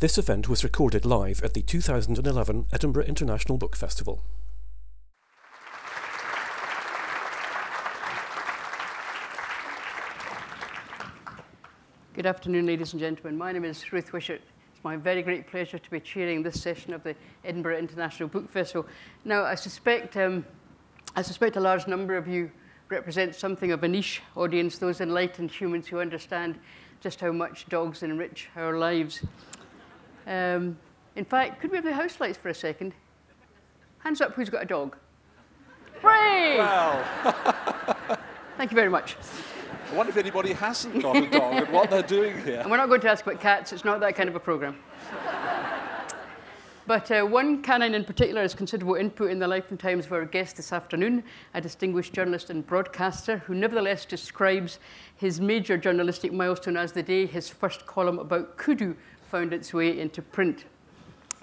This event was recorded live at the 2011 Edinburgh International Book Festival. Good afternoon, ladies and gentlemen. My name is Ruth Wishart. It's my very great pleasure to be chairing this session of the Edinburgh International Book Festival. Now, I suspect, um, I suspect a large number of you represent something of a niche audience, those enlightened humans who understand just how much dogs enrich our lives. Um, in fact, could we have the house lights for a second? Hands up who's got a dog. Hooray! Well, Thank you very much. I wonder if anybody hasn't got a dog and what they're doing here. And we're not going to ask about cats, it's not that kind of a program. But uh, one canine in particular has considerable input in the life and times of our guest this afternoon, a distinguished journalist and broadcaster who nevertheless describes his major journalistic milestone as the day his first column about kudu found its way into print.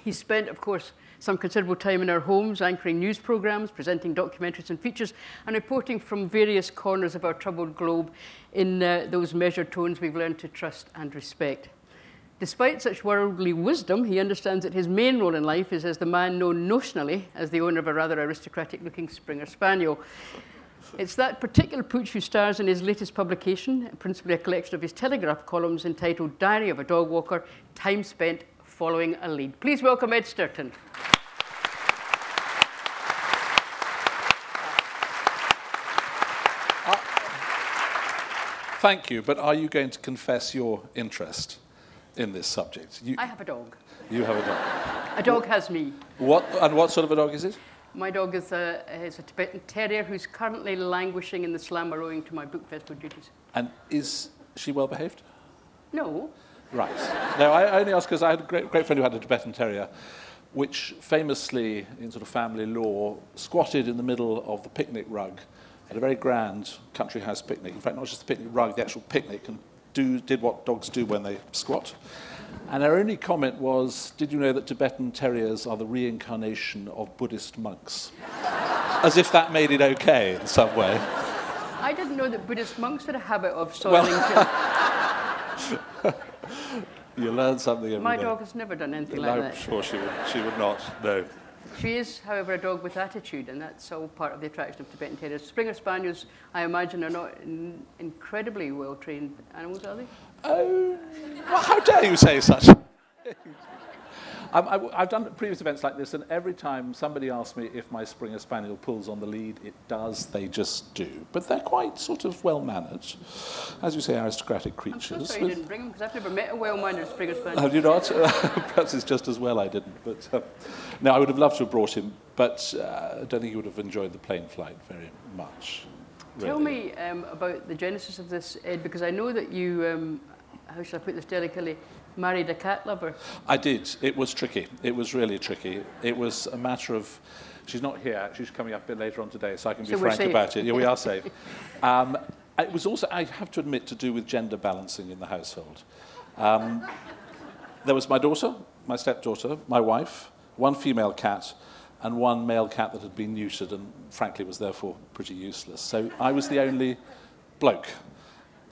He spent, of course, some considerable time in our homes, anchoring news programs, presenting documentaries and features, and reporting from various corners of our troubled globe in uh, those measured tones we've learned to trust and respect. Despite such worldly wisdom, he understands that his main role in life is as the man known notionally as the owner of a rather aristocratic looking Springer Spaniel. It's that particular pooch who stars in his latest publication, principally a collection of his Telegraph columns entitled Diary of a Dog Walker Time Spent Following a Lead. Please welcome Ed Stourton. Uh, thank you, but are you going to confess your interest in this subject? You, I have a dog. you have a dog. A dog has me. What, and what sort of a dog is it? My dog is a, is a Tibetan Terrier who's currently languishing in the slammer owing to my book festival duties. And is she well behaved? No, Right. No, I only ask because I had a great, great friend who had a Tibetan Terrier, which famously, in sort of family law, squatted in the middle of the picnic rug at a very grand country house picnic. In fact, not just the picnic rug, the actual picnic, and do, did what dogs do when they squat. And our only comment was, did you know that Tibetan Terriers are the reincarnation of Buddhist monks? As if that made it okay in some way. I didn't know that Buddhist monks had a habit of soiling. children. You learn something every My day. dog has never done anything No, like I'm that. sure she would, she would not, no. She is, however, a dog with attitude, and that's all part of the attraction of Tibetan Terriers. Springer Spaniels, I imagine, are not in, incredibly well trained animals, are they? Oh, well, how dare you say such? I, have done previous events like this, and every time somebody asks me if my Springer Spaniel pulls on the lead, it does, they just do. But they're quite sort of well mannered, as you say, aristocratic creatures. I'm so sorry you didn't bring them, because I've never met a well-mannered Springer Spaniel. Have you not? Perhaps it's just as well I didn't. But um, no, I would have loved to have brought him, but uh, I don't think he would have enjoyed the plane flight very much. Tell me um, about the genesis of this, Ed, because I know that you, um, how shall I put this delicately, married a cat lover. I did. It was tricky. It was really tricky. It was a matter of. She's not here. She's coming up a bit later on today, so I can be So frank about it. Yeah, we are safe. Um, it was also, I have to admit, to do with gender balancing in the household. Um, there was my daughter, my stepdaughter, my wife, one female cat, and one male cat that had been neutered and, frankly, was therefore pretty useless. So I was the only bloke.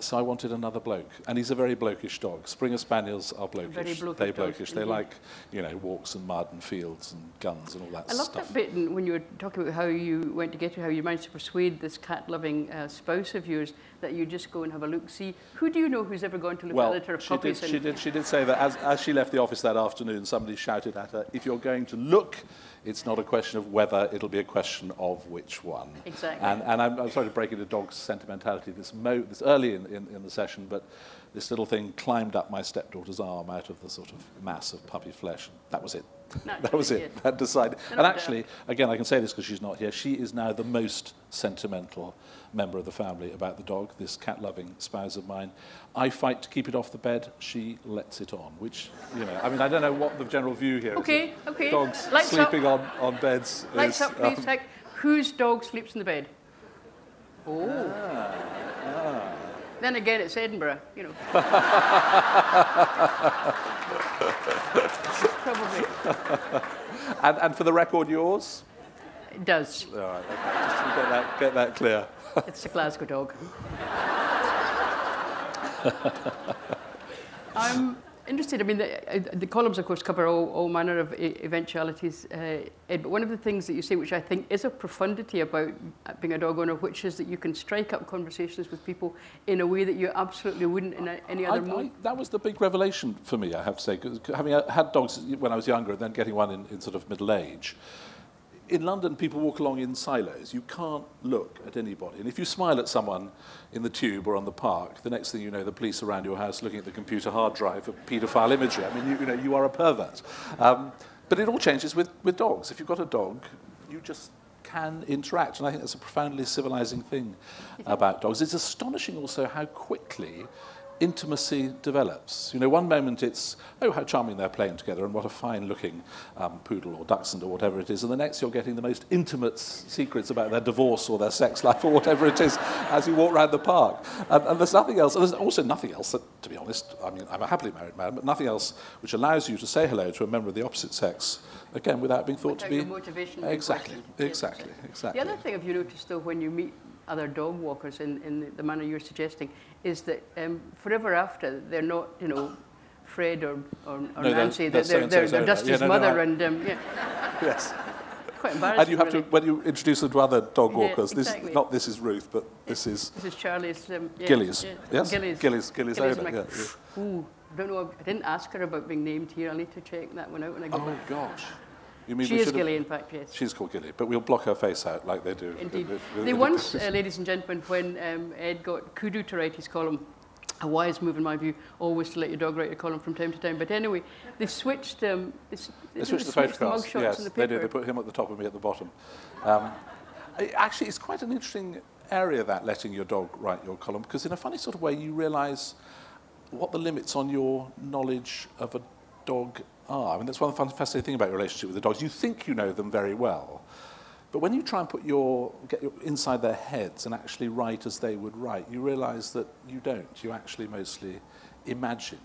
So I wanted another bloke, and he's a very blokish dog. Springer Spaniels are blokish. Blokish they dogs, blokish. They indeed. like, you know, walks and mud and fields and guns and all that I love stuff. that bit when you were talking about how you went to get her, how you managed to persuade this cat-loving uh, spouse of yours that you just go and have a look. See, who do you know who's ever gone to look at Well, litter of she did, she, did, she did say that as, as she left the office that afternoon, somebody shouted at her, if you're going to look, it's not a question of whether, it'll be a question of which one. Exactly. And, and I'm, I'm sorry to break into dog's sentimentality this, mo- this early in, in, in the session, but this little thing climbed up my stepdaughter's arm out of the sort of mass of puppy flesh. That was it. that was it. That decided. No And actually, again, I can say this because she's not here. She is now the most sentimental member of the family about the dog, this cat-loving spouse of mine. I fight to keep it off the bed. She lets it on, which, you know, I mean, I don't know what the general view here is. Okay, okay. Dogs Lights up. sleeping on, on beds. Lights is, up, please. um, Whose dog sleeps in the bed? Oh. Ah, Then again, it's Edinburgh, you know. Probably. and, and for the record, yours? It does. All right, okay. Just to get that, get that clear. It's a Glasgow dog. um, interested. I mean, the, uh, uh, the columns, of course, cover all, all manner of e-, eventualities, uh, Ed, but one of the things that you say, which I think is a profundity about uh, being a dog owner, which is that you can strike up conversations with people in a way that you absolutely wouldn't in a, any other I. I, that was the big revelation for me, I have to say, having had dogs when I was younger and then getting one in, in sort of middle age, in London, people walk along in silos. You can't look at anybody. And if you smile at someone in the tube or on the park, the next thing you know, the police around your house looking at the computer hard drive of paedophile imagery. I mean, you, you know, you are a pervert. Um, but it all changes with, with dogs. If you've got a dog, you just can interact. And I think that's a profoundly civilizing thing about dogs. It's astonishing also how quickly intimacy develops. You know, one moment it's, oh, how charming they're playing together and what a fine looking um, poodle or dachshund or whatever it is. And the next you're getting the most intimate secrets about their divorce or their sex life or whatever it is as you walk around the park. And, and there's nothing else, and there's also nothing else that, to be honest, I mean, I'm a happily married man, but nothing else which allows you to say hello to a member of the opposite sex, again, without being thought without to be... motivation exactly, exactly, exactly. The other thing have you noticed, though, when you meet other dog walkers in, in the manner you're suggesting is that um, forever after they're not, you know, Fred or, or, or no, Nancy, they're, they're, they're, they're Dusty's yeah, no, mother no, I... and um, yeah. yes. Quite embarrassing. And you have really. to, when you introduce them to other dog walkers, yeah, exactly. this not this is Ruth, but this is this is Charlie's um, yeah, Gillies. Yeah. Yes, Gillies. Gillies. Gillies, Gillies owner. Yeah, Ooh, I don't know. I didn't ask her about being named here. I need to check that one out when I go oh, back. Oh gosh. You mean she is Gilly, in fact, yes. She's called Gilly, but we'll block her face out like they do. Indeed. they once, uh, ladies and gentlemen, when um, Ed got Kudu to write his column, a wise move in my view, always to let your dog write your column from time to time. But anyway, they switched. Um, they, they switched the photographs. The yes, the they did. They put him at the top and me at the bottom. Um, actually, it's quite an interesting area that letting your dog write your column because in a funny sort of way you realise what the limits on your knowledge of a dog are. I mean, that's one of the fascinating thing about your relationship with the dogs. You think you know them very well, but when you try and put your, get your, inside their heads and actually write as they would write, you realize that you don't. You actually mostly imagine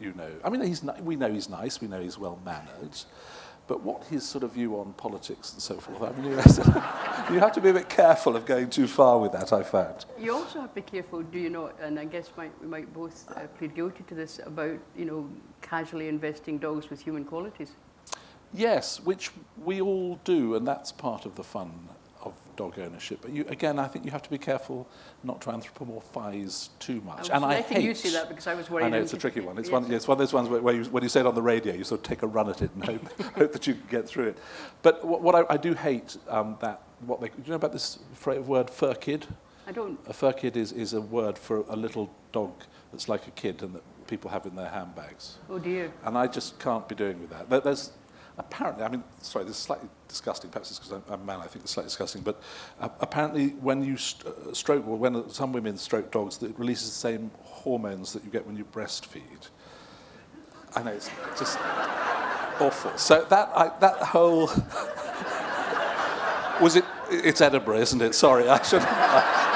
you know. I mean, he's, we know he's nice, we know he's well mannered, But what his sort of view on politics and so forth, I mean, you, have to, you have to be a bit careful of going too far with that, I found. You also have to be careful, do you not, and I guess might, we might both uh, plead guilty to this, about, you know, casually investing dogs with human qualities. Yes, which we all do, and that's part of the fun dog ownership. But you, again, I think you have to be careful not to anthropomorphize too much. I and I hate you see that because I was worried. I know it's a tricky one. It's yes. one. It's one of those ones where, where you, when you say it on the radio, you sort of take a run at it and hope, hope that you can get through it. But what, what I, I, do hate um, that what they do you know about this phrase word fur kid? I don't. A fur kid is, is a word for a little dog that's like a kid and that people have in their handbags. Oh dear. And I just can't be doing with that. There's apparently, I mean, sorry, this is slightly disgusting, perhaps it's because I'm, I'm a man, I think it's slightly disgusting, but uh, apparently when you st uh, stroke, or when some women stroke dogs, it releases the same hormones that you get when you breastfeed. I know, it's just awful. So that, I, that whole... was it... It's Edinburgh, isn't it? Sorry, I shouldn't... I,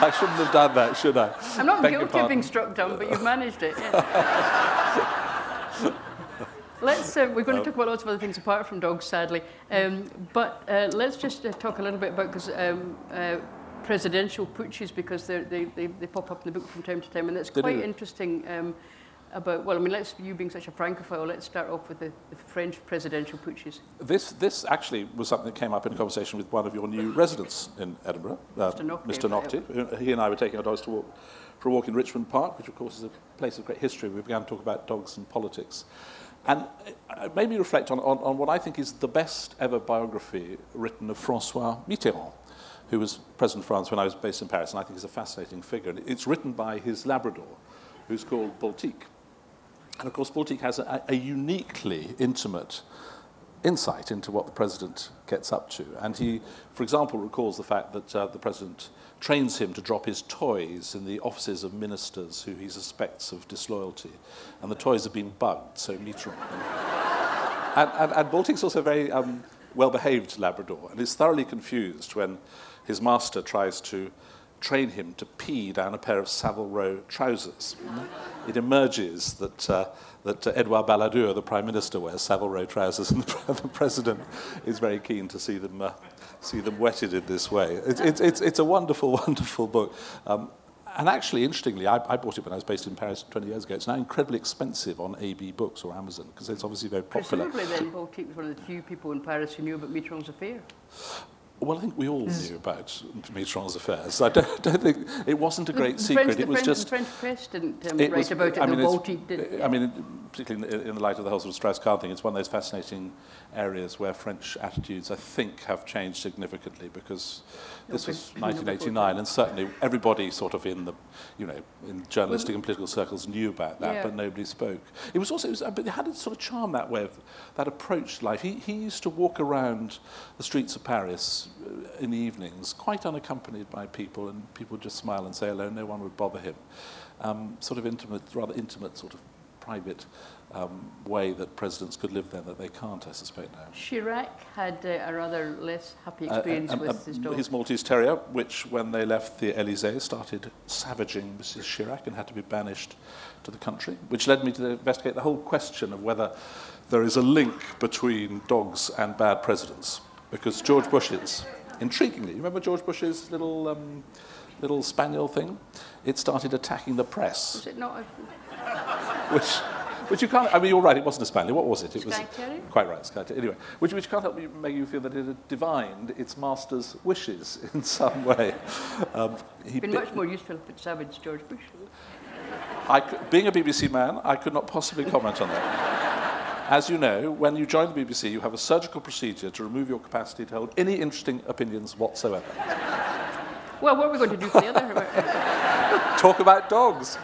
I shouldn't have done that, should I? I'm not Beg guilty of being struck down, but you've managed it. Yeah. Let's, uh, we're going to talk about lots of other things apart from dogs, sadly. Um, but uh, let's just uh, talk a little bit about because um, uh, presidential putches, because they, they, they pop up in the book from time to time, and that's quite interesting um, about, well, I mean, let's, you being such a francophile, let's start off with the, the French presidential putches. This, this actually was something that came up in a conversation with one of your new residents in Edinburgh, uh, Mr. Naughtie. He and I were taking our dogs to walk, for a walk in Richmond Park, which of course is a place of great history. We began to talk about dogs and politics. And uh, it made me reflect on, on, on what I think is the best ever biography written of Francois Mitterrand, who was president of France when I was based in Paris, and I think he's a fascinating figure. It's written by his Labrador, who's called Baltique. And of course, Baltique has a, a uniquely intimate insight into what the president gets up to. And he, for example, recalls the fact that uh, the president trains him to drop his toys in the offices of ministers who he suspects of disloyalty. And the toys have been bugged, so Mitterrand. and, and, and Baltique's also a very um, well-behaved Labrador and is thoroughly confused when his master tries to train him to pee down a pair of Savile Row trousers. it emerges that, uh, that uh, Edouard Balladur, the Prime Minister, wears Savile Row trousers, and the, the President is very keen to see them, uh, see them wetted in this way. It, it, it's, it's a wonderful, wonderful book. Um, and actually, interestingly, I, I bought it when I was based in Paris 20 years ago. It's now incredibly expensive on AB Books or Amazon because it's obviously very popular. Presumably then Baltic was one of the few people in Paris who knew about Mitterrand's affair. Well, I think we all knew about Mitterrand's affairs. I don't, don't think it wasn't a great the secret. French, it was French, just the French press didn't um, write was, about it. I mean, the I mean, particularly in the, in the light of the whole sort of Strauss-Kahn thing, it's one of those fascinating areas where French attitudes, I think, have changed significantly because This was 1989, and certainly everybody sort of in the, you know, in journalistic and political circles knew about that, yeah. but nobody spoke. It was also, it was, but it had a sort of charm that way, of, that approach to life. He, he used to walk around the streets of Paris uh, in the evenings, quite unaccompanied by people, and people would just smile and say hello, no one would bother him. Um, sort of intimate, rather intimate sort of private um, way that presidents could live there that they can't, I suspect now. Chirac had uh, a rather less happy Uh, experience um, with um, his dog. his Maltese Terrier, which when they left the Elysee started savaging Mrs. Chirac and had to be banished to the country, which led me to investigate the whole question of whether there is a link between dogs and bad presidents. Because George Bush's, intriguingly, you remember George Bush's little, um, little spaniel thing? It started attacking the press, Was it not a which, which you can't, I mean, you're right, it wasn't a spaniel. What was it? It was Quite right, Sky Anyway, which, which can't help you, make you feel that it had divined its master's wishes in some way. Um, he been much more useful if it savaged George Bush? I being a BBC man, I could not possibly comment on that. As you know, when you join the BBC, you have a surgical procedure to remove your capacity to hold any interesting opinions whatsoever. Well, what are we going to do for the other? Talk about dogs.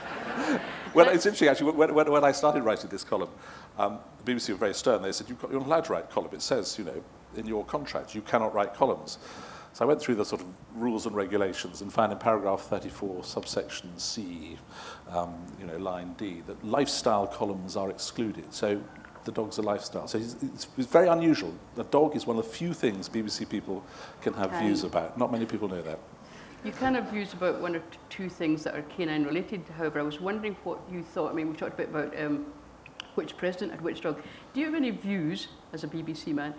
Well, it's interesting actually. When, when, when I started writing this column, um, the BBC were very stern. They said You've got, you're not allowed to write column. It says, you know, in your contract, you cannot write columns. So I went through the sort of rules and regulations and found in paragraph 34, subsection C, um, you know, line D, that lifestyle columns are excluded. So the dog's a lifestyle. So it's, it's, it's very unusual. The dog is one of the few things BBC people can have Can. views about. Not many people know that. You kind of views about one or two things that are canine related. However, I was wondering what you thought. I mean, we talked a bit about um, which president had which dog. Do you have any views as a BBC man,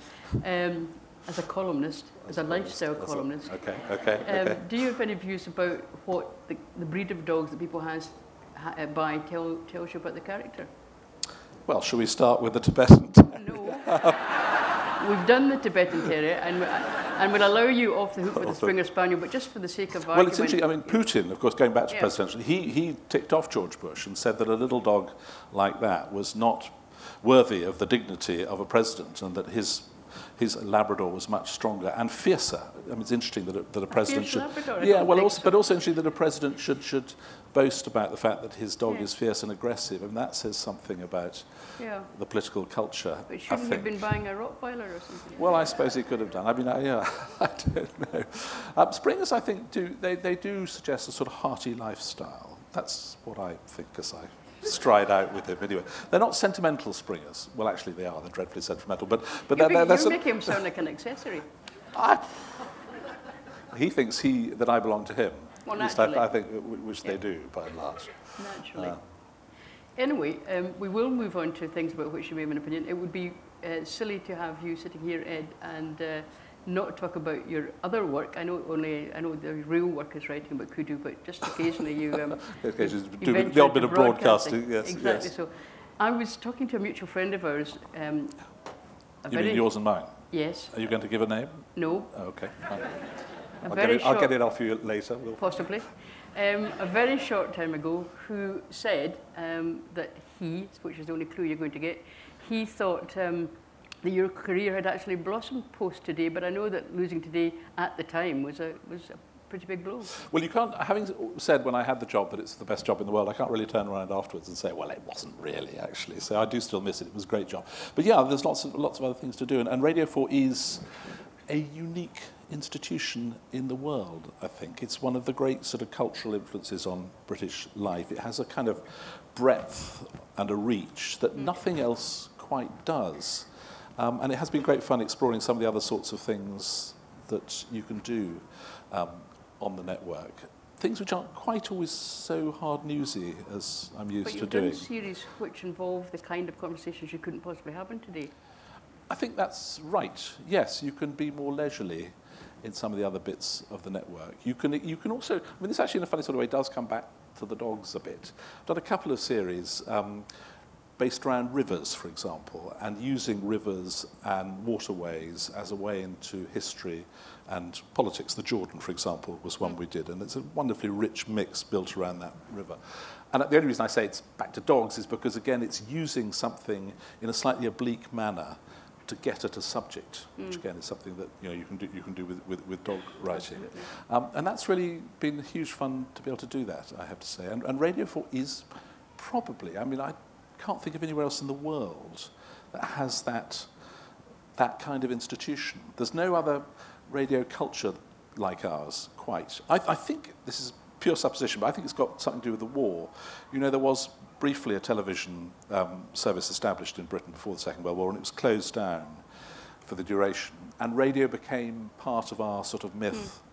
um, as a columnist, as a lifestyle That's a- columnist? Okay, okay, Um, okay. do you have any views about what the, the breed of dogs that people has ha, uh, buy tell, tells you about the character? Well, shall we start with the Tibetan? No. We've done the Tibetan Terrier, and, and we'll allow you off the hook with the Springer Spaniel, but just for the sake of Well, argument. it's interesting. I mean, Putin, of course, going back to Yeah. presidential, he, he ticked off George Bush and said that a little dog like that was not worthy of the dignity of a president and that his, his Labrador was much stronger and fiercer. I mean, it's interesting that a, that a president fierce should... Labrador? Yeah, well, also, so. but also interesting that a president should, should boast about the fact that his dog Yeah. is fierce and aggressive. and that says something about yeah. the political culture, But shouldn't have been buying a Rottweiler or something? Well, I suppose he could have done. I mean, I, yeah, I don't know. Um, Springers, I think, do they, they do suggest a sort of hearty lifestyle. That's what I think as I stride out with him. Anyway, they're not sentimental Springers. Well, actually, they are. They're dreadfully sentimental. But but You're, they're, they're, make, sort- making him sound like an accessory. I, he thinks he that I belong to him. Well, At least I. I think, which Yeah. they do by and large. Naturally. Uh. Anyway, um, we will move on to things about which you may have an opinion. It would be uh, silly to have you sitting here, Ed, and uh, not talk about your other work. I know only I know the real work is writing about kudu, but just occasionally you. Um, Okay, just do the odd bit of broadcasting. Yes, exactly. yes. So, I was talking to a mutual friend of ours. Um, You mean yours and mine? Yes. Are you going to give a name? No. Oh, okay. I'll get, it, I'll get it off you later. We'll possibly, um, a very short time ago, who said um, that he, which is the only clue you're going to get, he thought that your career had actually blossomed post today, but I know that losing today at the time was a, was a pretty big blow. Well, you can't, having said when I had the job that it's the best job in the world, I can't really turn around afterwards and say, well, it wasn't really, actually. So I do still miss it. It was a great job. But yeah, there's lots of, lots of other things to do. And, and Radio 4 is a unique institution in the world, I think. It's one of the great sort of cultural influences on British life. It has a kind of breadth and a reach that mm. nothing else quite does. Um, and it has been great fun exploring some of the other sorts of things that you can do um, on the network. Things which aren't quite always so hard newsy as I'm used But to you've doing. done series which involve the kind of conversations you couldn't possibly have in today. I think that's right. Yes, you can be more leisurely in some of the other bits of the network. You can, you can also, I mean, this actually in a funny sort of way does come back to the dogs a bit. I've done a couple of series um, based around rivers, for example, and using rivers and waterways as a way into history and politics. The Jordan, for example, was one we did, and it's a wonderfully rich mix built around that river. And the only reason I say it's back to dogs is because, again, it's using something in a slightly oblique manner to get at a subject, mm. which again is something that you know you can do you can do with, with, with dog writing, um, and that's really been huge fun to be able to do that. I have to say, and, and Radio Four is probably I mean I can't think of anywhere else in the world that has that that kind of institution. There's no other radio culture like ours quite. I, I think this is pure supposition, but I think it's got something to do with the war. You know, there was briefly a television um, service established in Britain before the Second World War, and it was closed down for the duration. And radio became part of our sort of myth mm.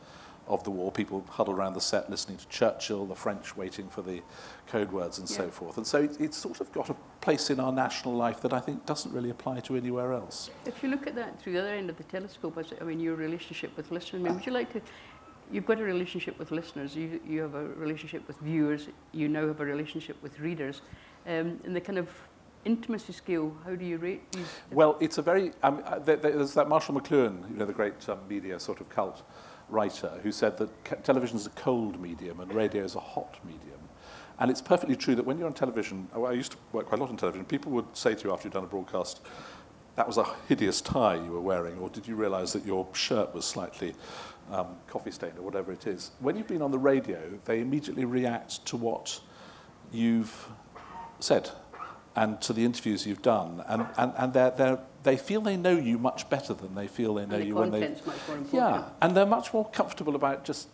of the war, people huddled around the set listening to Churchill, the French waiting for the code words and yeah. so forth. And so it, it's sort of got a place in our national life that I think doesn't really apply to anywhere else. If you look at that through the other end of the telescope, I mean, your relationship with listeners, I mean, would you like to you've got a relationship with listeners, you, you have a relationship with viewers, you now have a relationship with readers. Um, and the kind of intimacy scale, how do you rate these? Well, it's a very, um, uh, there's that Marshall McLuhan, you know, the great um, media sort of cult writer, who said that television is a cold medium and radio is a hot medium. And it's perfectly true that when you're on television, oh, I used to work quite a lot on television, people would say to you after you'd done a broadcast, that was a hideous tie you were wearing, or did you realize that your shirt was slightly um, coffee stained or whatever it is. When you've been on the radio, they immediately react to what you've said and to the interviews you've done, and and and they're they're they feel they know you much better than they feel they know and the you when they. Much more important. Yeah, and they're much more comfortable about just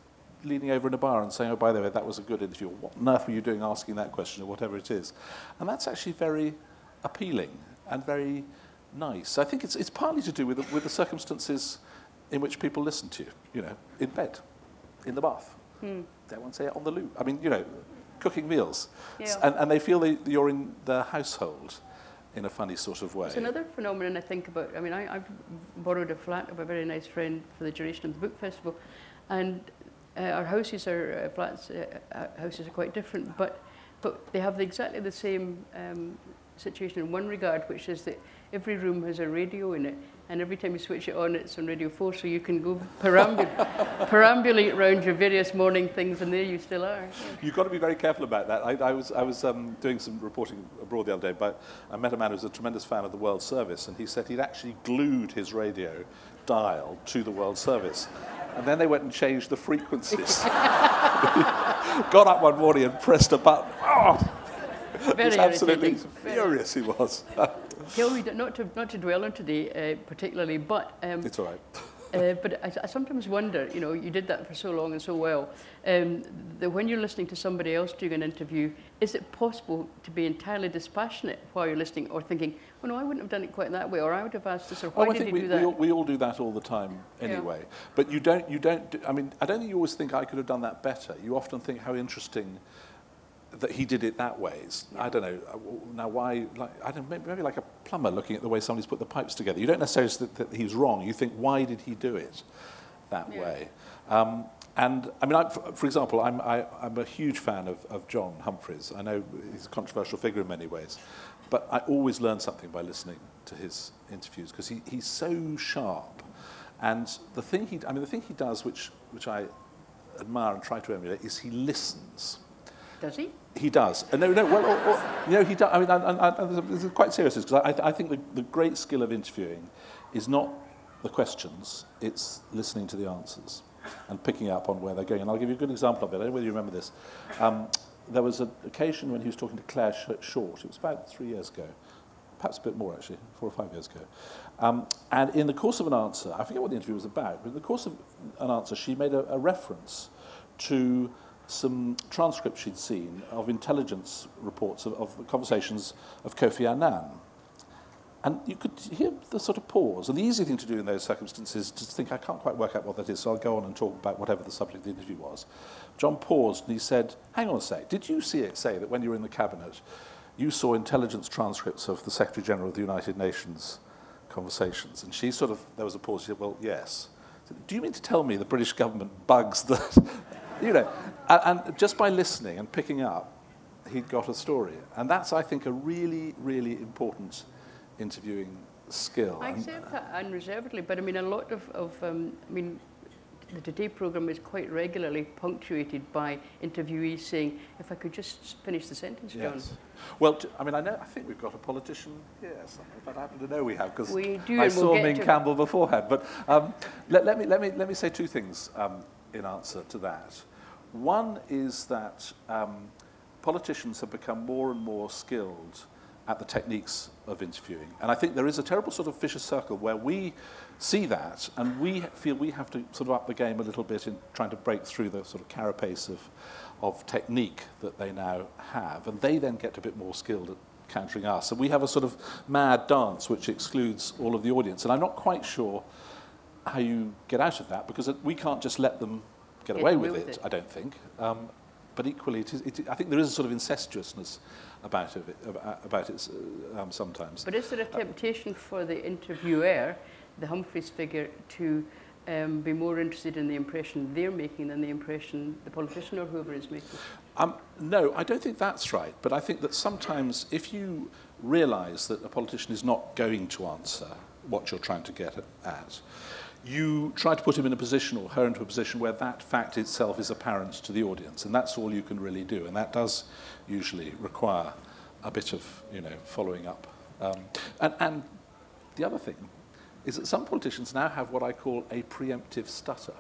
leaning over in a bar and saying, "Oh, by the way, that was a good interview. What on earth were you doing asking that question, or whatever it is?" And that's actually very appealing and very nice. I think it's it's partly to do with the, with the circumstances in which people listen to you. You know, in bed, in the bath. Hmm. They won't say it on the loo. I mean, you know cooking meals. Yeah. And, and they feel they, you're in their household in a funny sort of way. It's another phenomenon I think about. I mean, I, I've borrowed a flat of a very nice friend for the duration of the book festival, and uh, our houses are uh, flats. Uh, uh houses are quite different, but but they have exactly the same um, situation in one regard, which is that every room has a radio in it, and every time you switch it on, it's on Radio 4, so you can go perambul perambulate around your various morning things, and there you still are. You've got to be very careful about that. I, I was, I was um, doing some reporting abroad the other day, but I met a man who was a tremendous fan of the World Service, and he said he'd actually glued his radio dial to the World Service. And then they went and changed the frequencies. Got up one morning and pressed a button. Oh! Very was absolutely furious he was. Hilary, not to, not to dwell on today uh, particularly, but... Um, it's all right. uh, but I, I sometimes wonder, you know, you did that for so long and so well, um, that when you're listening to somebody else doing an interview, is it possible to be entirely dispassionate while you're listening or thinking, oh no, I wouldn't have done it quite that way, or I would have asked this, or why oh, did he we, do that? We all, we all do that all the time anyway. Yeah. But you don't, you don't, do, I mean, I don't think you always think I could have done that better. You often think how interesting that he did it that way. Yeah. I don't know. Uh, now, why? Like, I don't know, maybe like a plumber looking at the way somebody's put the pipes together. You don't necessarily think that he's wrong. You think, why did he do it that yeah. way? Um, and I mean, I, for, example, I'm, I, I'm a huge fan of, of John Humphrys. I know he's a controversial figure in many ways, but I always learn something by listening to his interviews because he, he's so sharp. And the thing he, I mean, the thing he does, which, which I admire and try to emulate, is he listens. Does he? He does. Uh, no, no, well, or, or, you know, he does. I mean, I, this is quite serious because I, I think the, the great skill of interviewing is not the questions, it's listening to the answers and picking up on where they're going. And I'll give you a good example of it. I don't know whether you remember this. Um, there was an occasion when he was talking to Clare Short. It was about three years ago, perhaps a bit more actually, four or five years ago. Um, and in the course of an answer, I forget what the interview was about, but in the course of an answer, she made a, a reference to some transcripts she'd seen of intelligence reports of, of conversations of Kofi Annan. And you could hear the sort of pause. And the easy thing to do in those circumstances is to think, I can't quite work out what that is, so I'll go on and talk about whatever the subject of the interview was. John paused and he said, Hang on a sec, did you see it say that when you were in the cabinet, you saw intelligence transcripts of the Secretary General of the United Nations conversations? And she sort of, there was a pause, she said, Well, yes. Said, do you mean to tell me the British government bugs the you know, and, and just by listening and picking up, he'd got a story. And that's, I think, a really, really important interviewing skill. I accept that unreservedly, but I mean, a lot of, of um, I mean, the Today programme is quite regularly punctuated by interviewees saying, if I could just finish the sentence, John. Well, I mean, I know. I think we've got a politician here. But I happen to know we have because I saw we'll Ming Campbell beforehand. But um, let, let, me let me let me say two things um, in answer to that. One is that um, politicians have become more and more skilled at the techniques of interviewing. And I think there is a terrible sort of vicious circle where we see that and we feel we have to sort of up the game a little bit in trying to break through the sort of carapace of, of technique that they now have. And they then get a bit more skilled at countering us. And we have a sort of mad dance which excludes all of the audience. And I'm not quite sure how you get out of that because we can't just let them get, get away, with, it, it, I don't think. Um, but equally, it is, it, I think there is a sort of incestuousness about it, about it um, sometimes. But is there a temptation for the interviewer, the Humphrys figure, to um, be more interested in the impression they're making than the impression the politician or whoever is making? Um, no, I don't think that's right. But I think that sometimes if you realise that a politician is not going to answer what you're trying to get at, you try to put him in a position or her into a position where that fact itself is apparent to the audience, and that's all you can really do, and that does usually require a bit of you know following up. Um, and, and the other thing is that some politicians now have what I call a preemptive stutter.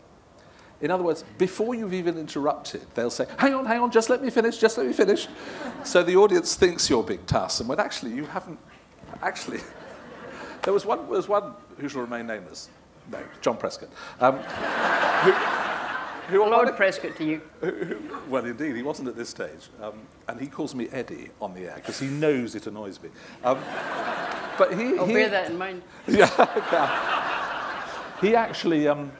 In other words, before you've even interrupted, they'll say, hang on, hang on, just let me finish, just let me finish. so the audience thinks you're being tuss, and when actually you haven't, actually, there was one, there was one who shall remain nameless, no, John Prescott. Um, who, who Lord Prescott to you. Who, who, well, indeed, he wasn't at this stage. Um, and he calls me Eddie on the air because he knows it annoys me. Um, but he, I'll he, bear that in mind. Yeah. he actually, um,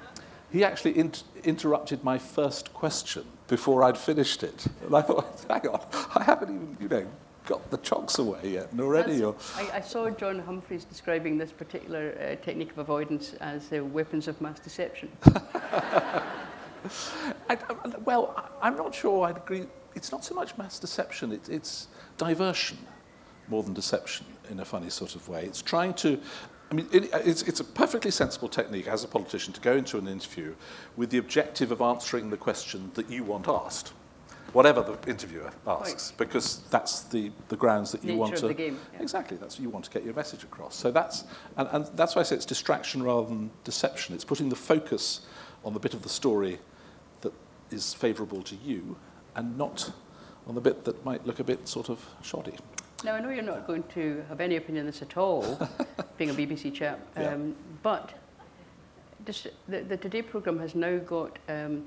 he actually in interrupted my first question before I'd finished it. And I thought, hang on, I haven't even, you know, got the chocks away yet, already. Or... I, I, saw John Humphrys describing this particular uh, technique of avoidance as uh, weapons of mass deception. I, well, I'm not sure I'd agree. It's not so much mass deception, it, it's diversion more than deception in a funny sort of way. It's trying to I mean, it, it's, it's a perfectly sensible technique as a politician to go into an interview with the objective of answering the question that you want asked whatever the interviewer asks, right. because that's the, the grounds that you Nature want to. The game, yeah. Exactly, that's you want to get your message across. So that's and, and that's why I say it's distraction rather than deception. It's putting the focus on the bit of the story that is favourable to you, and not on the bit that might look a bit sort of shoddy. Now I know you're not going to have any opinion on this at all, being a BBC chap, um, yeah. but this, the, the Today programme has now got. Um,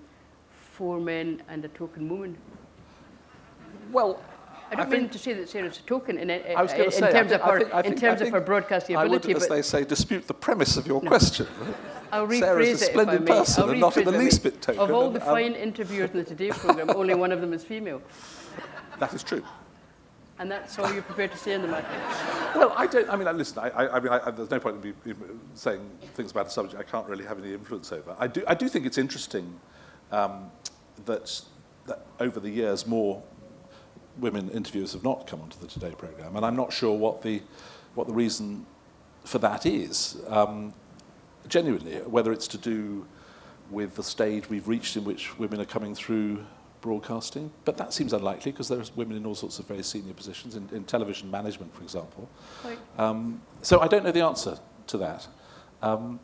four men and a token woman. Well, I don't I mean to say that Sarah's a token in, in, I was in say, terms, think, of, her, think, in terms of her broadcasting ability. I would, as they say, dispute the premise of your no. question. I'll rephrase Sarah's a splendid person and not in the least bit token. Of all the fine interviewers in the Today programme, only one of them is female. That is true. And that's all you're prepared to say in the matter? Well, I don't, I mean, listen, I, I, I mean, I, there's no point in me saying things about a subject I can't really have any influence over. I do, I do think it's interesting um, that, that over the years more women interviewers have not come onto the Today programme, and I'm not sure what the, what the reason for that is. Um, genuinely, whether it's to do with the stage we've reached in which women are coming through broadcasting, but that seems unlikely because there are women in all sorts of very senior positions, in, in television management, for example. Right. Um, so I don't know the answer to that. Um,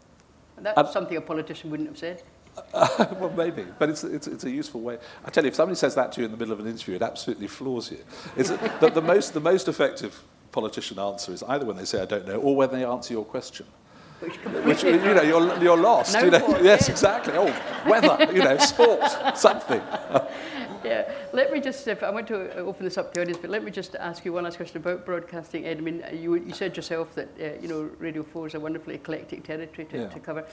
That's something a politician wouldn't have said. well, maybe, but it's, it's, it's a useful way. I tell you, if somebody says that to you in the middle of an interview, it absolutely floors you. It's, the, the, most, the most effective politician answer is either when they say, I don't know, or when they answer your question. Which, Which you know, you're, you're lost. No you know? Yes, exactly. Oh, weather, you know, sport, something. yeah, let me just, if I want to open this up to the audience, but let me just ask you one last question about broadcasting, Ed. I mean, you, you said yourself that, uh, you know, Radio 4 is a wonderfully eclectic territory to, Yeah. to cover.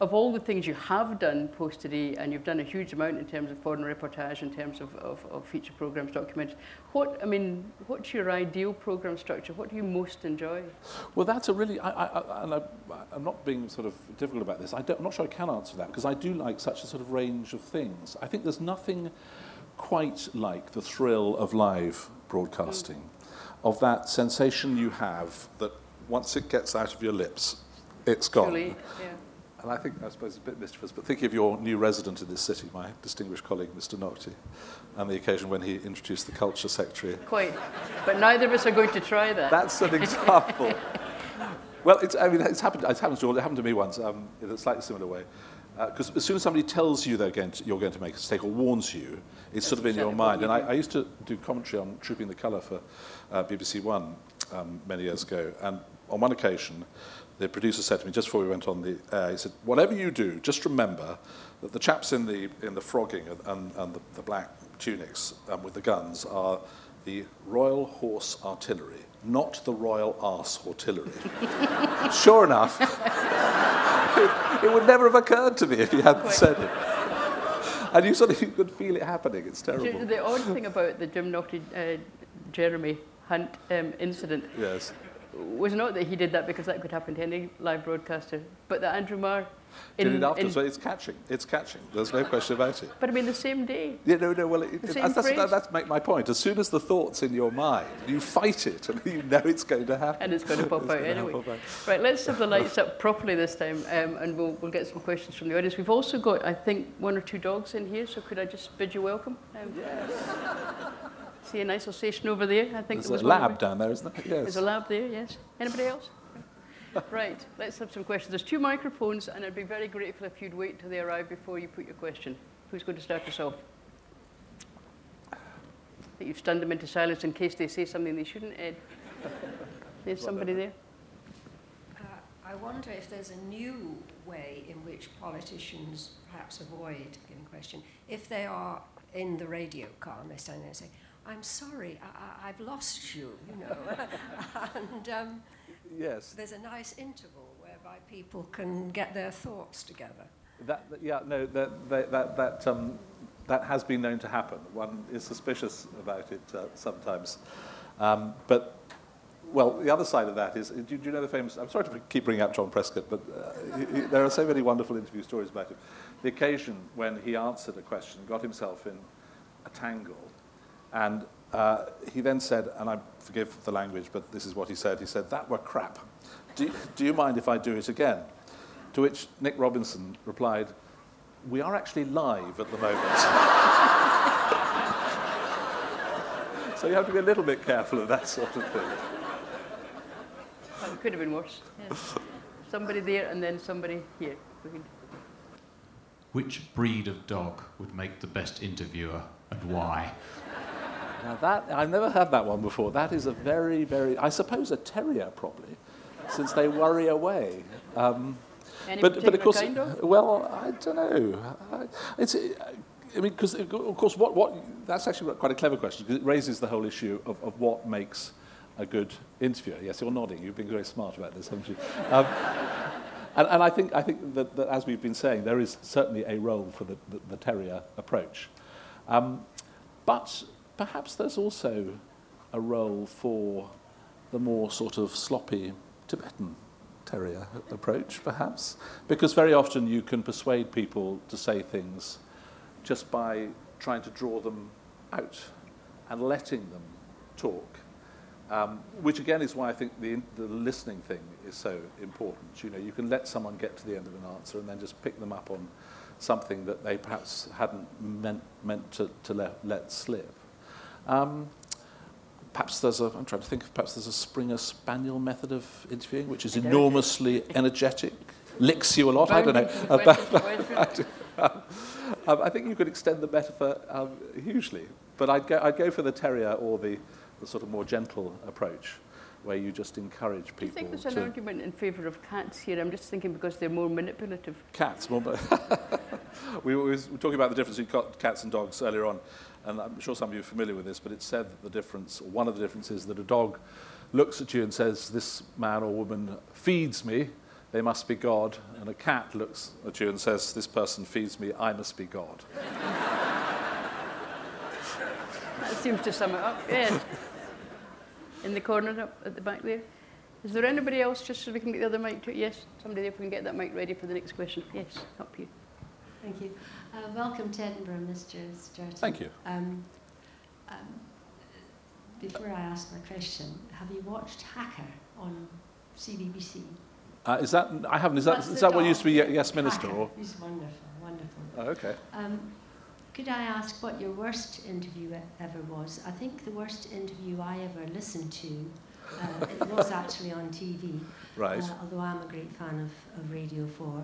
Of all the things you have done post today, and you've done a huge amount in terms of foreign reportage, in terms of, of, of feature programs, documentaries, what, I mean, what's your ideal program structure? What do you most enjoy? Well, that's a really, I, I, I, and I, I'm not being sort of difficult about this. I don't, I'm not sure I can answer that because I do like such a sort of range of things. I think there's nothing quite like the thrill of live broadcasting, of that sensation you have that once it gets out of your lips, it's gone. Truly, yeah. And I think, I suppose, it's a bit mischievous, but think of your new resident in this city, my distinguished colleague, Mr. Naughtie, and the occasion when he introduced the culture secretary Quite. But neither of us are going to try that. that's an example. well, it's, I mean, it's happened, it's happened, to, all- it happened to me once um, in a slightly similar way. Because as soon as somebody tells you they're going to, you're going to make a mistake or warns you, it's sort of in your mind. And I. I used to do commentary on Trooping the Colour for uh, BBC One um, many years ago. And on one occasion, the producer said to me just before we went on the air, he said, whatever you do, just remember that the chaps in the, in the frogging and, and, and the, the black tunics um, with the guns are the Royal Horse Artillery, not the Royal Arse Artillery. sure enough, it, it would never have occurred to me if you hadn't Quite. said it. And you sort of you could feel it happening. It's terrible. The odd thing about the Jim Naughtie uh, Jeremy Hunt um, incident Yes. was not that he did that because that could happen to any live broadcaster, but that Andrew Marr. Did it afterwards, but it's catching. It's catching. There's no question about it. but I mean, the same day. Yeah, no, no. Well, it, it, that's, that's, that's make my point. As soon as the thought's in your mind, you fight it, and you know it's going to happen. And it's going to pop out anyway. pop out. Right, let's have the lights up properly this time, um, and we'll, we'll get some questions from the audience. We've also got, I think, one or two dogs in here, so could I just bid you welcome? Um, See a nice Alsatian over there? I think There's a lab down there, isn't there? Yes. There's a lab there, yes. Anybody else? Right, let's have some questions. There's two microphones, and I'd be very grateful if you'd wait till they arrive before you put your question. Who's going to start us off? I think you've stunned them into silence in case they say something they shouldn't, Ed. There's somebody there. Uh, I wonder if there's a new way in which politicians perhaps avoid giving question. If they are in the radio car and they stand there and say, I'm sorry, I, I, I've lost you, you know. and um, Yes. there's a nice interval whereby people can get their thoughts together. That, yeah, no, that, that, that, that, um, that has been known to happen. One is suspicious about it uh, sometimes. Um, but, well, the other side of that is, do, do you know the famous, I'm sorry to keep bringing up John Prescott, but uh, he- he- there are so many wonderful interview stories about him. The occasion when he answered a question, got himself in a tangle, and uh, he then said, and I forgive the language, but this is what he said, he said, that were crap. Do, do you mind if I do it again? To which Nick Robinson replied, we are actually live at the moment. so you have to be a little bit careful of that sort of thing. Well, it could have been worse. Yeah. somebody there and then somebody here. Which breed of dog would make the best interviewer and why? Now that, I've never had that one before. That is a very, very, I suppose a terrier probably, since they worry away. Um, but, but of course, kind of? well, I don't know. I, it's, I mean, because of course, what, what, that's actually quite a clever question because it raises the whole issue of, of what makes a good interviewer. Yes, you're nodding. You've been very smart about this, haven't you? Um, and, and I think, I think that, that, as we've been saying, there is certainly a role for the, the, the terrier approach. Um, but perhaps there's also a role for the more sort of sloppy Tibetan terrier approach, perhaps, because very often you can persuade people to say things just by trying to draw them out and letting them talk. Um, which again is why I think the, the listening thing is so important. You know, you can let someone get to the end of an answer and then just pick them up on something that they perhaps hadn't meant, meant to, to let, let slip. Um, perhaps there's a, I'm trying to think, perhaps there's a Springer Spaniel method of interviewing, which is I doubt it. enormously energetic, licks you a lot, I don't know. About- from west um, I think you could extend the metaphor um, hugely, but I'd go, I'd go for the terrier or the, the sort of more gentle approach. Where you just encourage Do you think there's an argument in favour of cats here? I'm just thinking because they're more manipulative. cats. More, we were, we were talking about the difference between cats and dogs earlier on, and I'm sure some of you are familiar with this, but it's said that the difference, or one of the differences, is that a dog looks at you and says, "This man or woman feeds me." They must be God, and a cat looks at you and says, "This person feeds me. I must be God." That seems to sum it up. Yes. In the corner up at the back there. Is there anybody else, just so we can get the other mic to Yes, somebody if we can get that mic ready for the next question. Yes, up you. Thank you. Uh, welcome to Edinburgh, Mr. Stourton. Thank you. Um, um, before I ask my question, have you watched Hacker on CBBC? Uh, is that I haven't? Is that That's is the that what used to be dog. Yes Minister? Hacker. Or He's wonderful, wonderful. oh, okay. Um, could I ask what your worst interview ever was? I think the worst interview I ever listened to, uh, it was actually on TV, Right. uh, although I'm a great fan of, of Radio 4,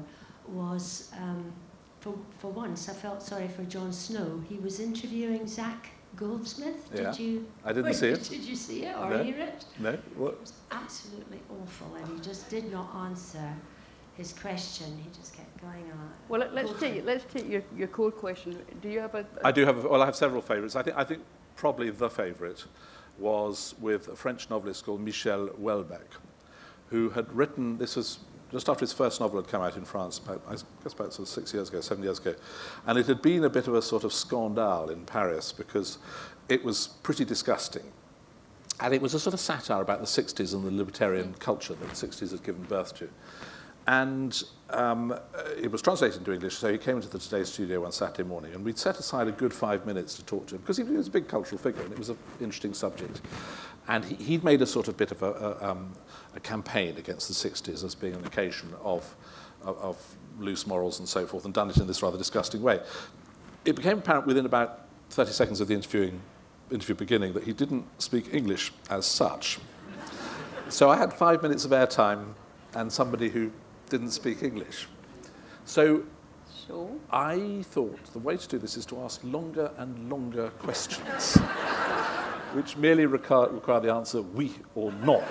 was um, for, for once I felt sorry for Jon Snow. He was interviewing Zac Goldsmith. Yeah. Did you? I didn't see it. Did you see it or No. hear it? No. What? It was absolutely awful, and he just did not answer his question. He just kept going on. Well, let, let's take let's take your, your core question. Do you have a, I do have, well, I have several favourites. I think, I think probably the favourite was with a French novelist called Michel Houellebecq, who had written, this was just after his first novel had come out in France, about, I guess about sort of six years ago, seven years ago. And it had been a bit of a sort of scandal in Paris because it was pretty disgusting. And it was a sort of satire about the 60s and the libertarian mm. culture that the 60s had given birth to. And um, uh, it was translated into English, so he came into the Today studio one Saturday morning, and we'd set aside a good five minutes to talk to him, because he was a big cultural figure, and it was an interesting subject. And he, he'd made a sort of bit of a, a, um, a campaign against the 60s as being an occasion of, of, of loose morals and so forth, and done it in this rather disgusting way. It became apparent within about 30 seconds of the interviewing, interview beginning that he didn't speak English as such. So I had five minutes of airtime and somebody who didn't speak English. So so? I thought the way to do this is to ask longer and longer questions, which merely require, require the answer oui or non.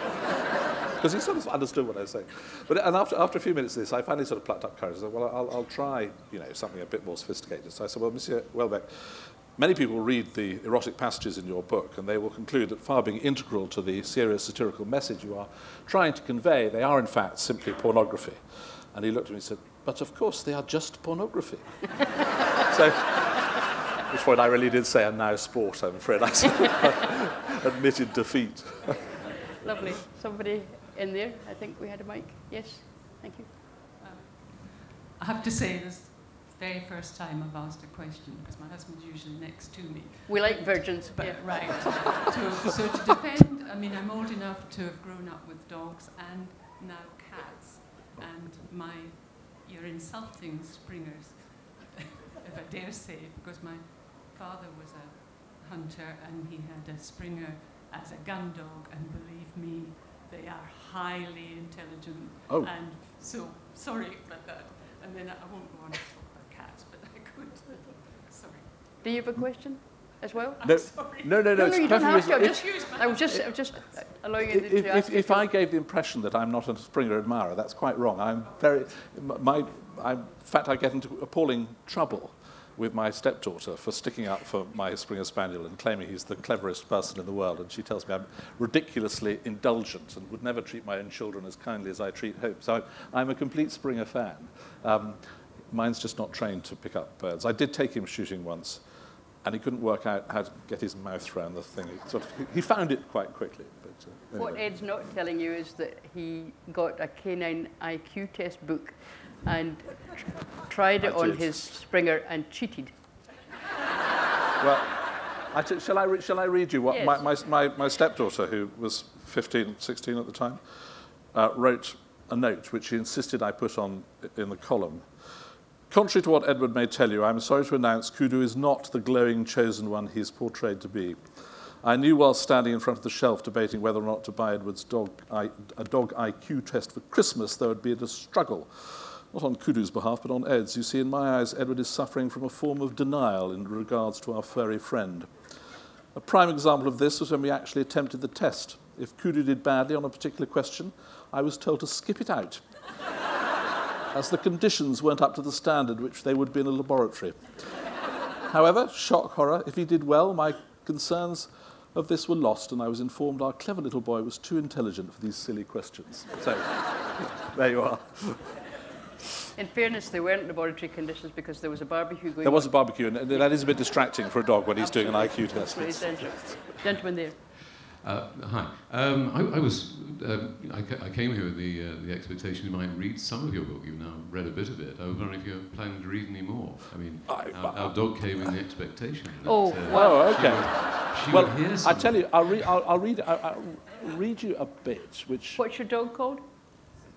Because he sort of understood what I was saying. But and after, after a few minutes of this, I finally sort of plucked up courage. I said, well, I'll, I'll try you know, something a bit more sophisticated. So I said, well, Monsieur Houellebecq, many people read the erotic passages in your book and they will conclude that far being integral to the serious satirical message you are trying to convey, they are in fact simply pornography. And he looked at me and said, but of course they are just pornography. so, at which point I really did say, and now sport, I'm afraid I sort admitted defeat. Lovely. Somebody in there? I think we had a mic. Yes. Thank you. I have to say, this is the very first time I've asked a question because my husband's usually next to me. We like virgins. But yeah. right, to, so to defend, I mean, I'm old enough to have grown up with dogs and now cats, and my, you're insulting springers, if I dare say, because my father was a hunter and he had a springer as a gun dog, and believe me, they are highly intelligent. Oh. And so, sorry about that. And then I I won't go on to talk about cats, but I could. Sorry. Do you have a question as well? I'm No, sorry. no, no, no. No, it's no, you don't have to. I'm just, Excuse my I was just, I was just allowing you to if, ask. if, if I gave the impression that I'm not a Springer admirer, that's quite wrong. I'm very, my, I, in fact, I get into appalling trouble with my stepdaughter for sticking up for my Springer Spaniel and claiming he's the cleverest person in the world. And she tells me I'm ridiculously indulgent and would never treat my own children as kindly as I treat Hope. So I'm, I'm a complete Springer fan. Um, mine's just not trained to pick up birds. I did take him shooting once, and he couldn't work out how to get his mouth around the thing. He, sort of, he found it quite quickly. But, uh, What. Ed's not telling you is that he got a canine IQ test book and tr- tried it I on did. his Springer and cheated. Well, I t- shall, I re- shall I read you what Yes. my, my, my, my stepdaughter, who was 15, 16 at the time, uh, wrote a note which she insisted I put on in the column. Contrary to what Edward may tell you, I'm sorry to announce Kudu is not the glowing chosen one he is portrayed to be. I knew while standing in front of the shelf debating whether or not to buy Edward's dog, I, a dog IQ test for Christmas, there would be a struggle. Not on Kudu's behalf, but on Ed's. You see, in my eyes, Edward is suffering from a form of denial in regards to our furry friend. A prime example of this was when we actually attempted the test If Kudu did badly on a particular question, I was told to skip it out, as the conditions weren't up to the standard which they would be in a laboratory. However, shock horror, if he did well, my concerns of this were lost, and I was informed our clever little boy was too intelligent for these silly questions. So, there you are. In fairness, there weren't laboratory conditions because there was a barbecue going There was a barbecue, and that is a bit distracting for a dog when he's doing an IQ test. Gentlemen. There. Uh, hi. Um, I, I was. Um, I, ca- I came here with the uh, the expectation you might read some of your book. You've now read a bit of it. I was wondering if you're planning to read any more. I mean, I- our, our dog came in the expectation. That, Oh, uh, she okay. would- She Well, would hear I something. tell you, I'll, re- I'll, I'll read. I'll, I'll read you a bit, which What's your dog called?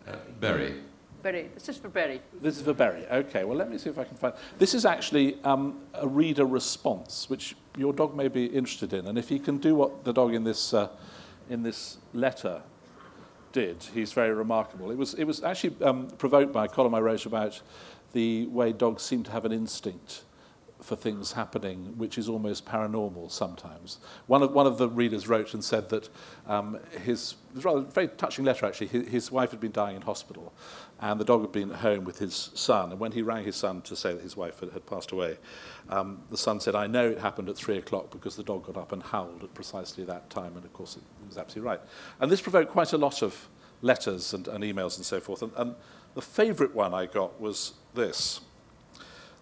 Uh, Berry. Berry. This is for Berry. This is for Berry. Okay, well, let me see if I can find. This is actually um, a reader response, which your dog may be interested in. And if he can do what the dog in this, uh, in this letter did, he's very remarkable. It was, it was actually um, provoked by a column I wrote about the way dogs seem to have an instinct for things happening, which is almost paranormal sometimes. One of, one of the readers wrote and said that um, his, it was rather very touching letter actually, his, his wife had been dying in hospital and the dog had been at home with his son. And when he rang his son to say that his wife had, had passed away, um, the son said, I know it happened at three o'clock because the dog got up and howled at precisely that time. And of course, it, was absolutely right. And this provoked quite a lot of letters and, and emails and so forth. And, and the favourite one I got was this.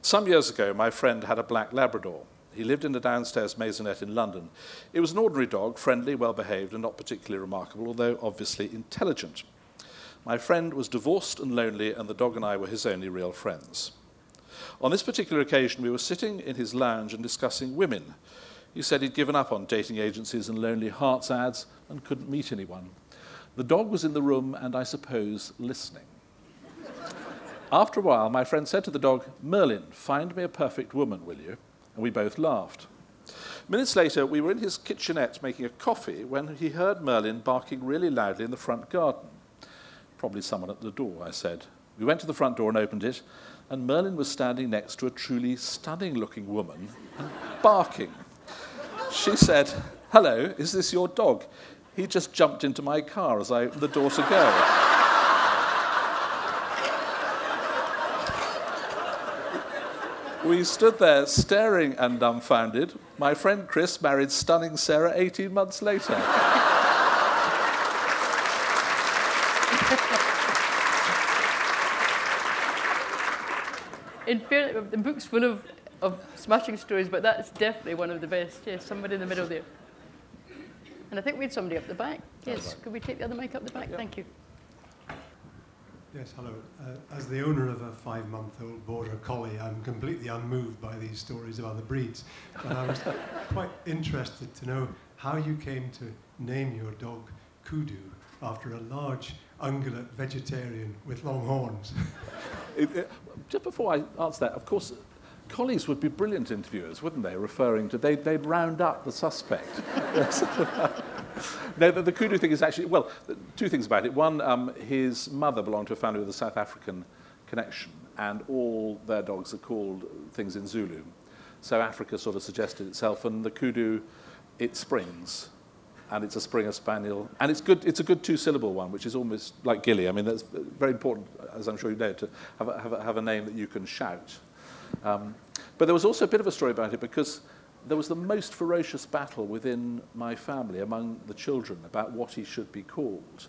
Some years ago, my friend had a black Labrador. He lived in a downstairs maisonette in London. It was an ordinary dog, friendly, well behaved, and not particularly remarkable, although obviously intelligent. My friend was divorced and lonely, and the dog and I were his only real friends. On this particular occasion, we were sitting in his lounge and discussing women. He said he'd given up on dating agencies and lonely hearts ads and couldn't meet anyone. The dog was in the room and, I suppose, listening. After a while, my friend said to the dog, Merlin, find me a perfect woman, will you? And we both laughed. Minutes later, we were in his kitchenette making a coffee when he heard Merlin barking really loudly in the front garden. Probably someone at the door, I said. We went to the front door and opened it, and Merlin was standing next to a truly stunning looking woman and barking. She said, Hello, is this your dog? He just jumped into my car as I opened the door to go. We stood there staring and dumbfounded. My friend Chris married stunning Sarah 18 months later. In fair, the book's full of, of smashing stories, but that's definitely one of the best. Yes, somebody in the middle there. And I think we had somebody up the back. Yes, could we take the other mic up the back? Thank you. Yes, hello. Uh, as the owner of a five-month-old border collie, I'm completely unmoved by these stories of other breeds. But I was quite interested to know how you came to name your dog Kudu after a large ungulate vegetarian with long horns. It- it- just before I answer that, of course, colleagues would be brilliant interviewers, wouldn't they? Referring to, they, they'd round up the suspect. no, the, the kudu thing is actually, well, two things about it. One, um, his mother belonged to a family with a South African connection, and all their dogs are called things in Zulu. So Africa sort of suggested itself, and the kudu, it springs. And it's a Springer Spaniel. And it's, good, it's a good two-syllable one, which is almost like Gilly. I mean, that's very important, as I'm sure you know, to have a, have a, have a name that you can shout. Um, but there was also a bit of a story about it because there was the most ferocious battle within my family among the children about what he should be called.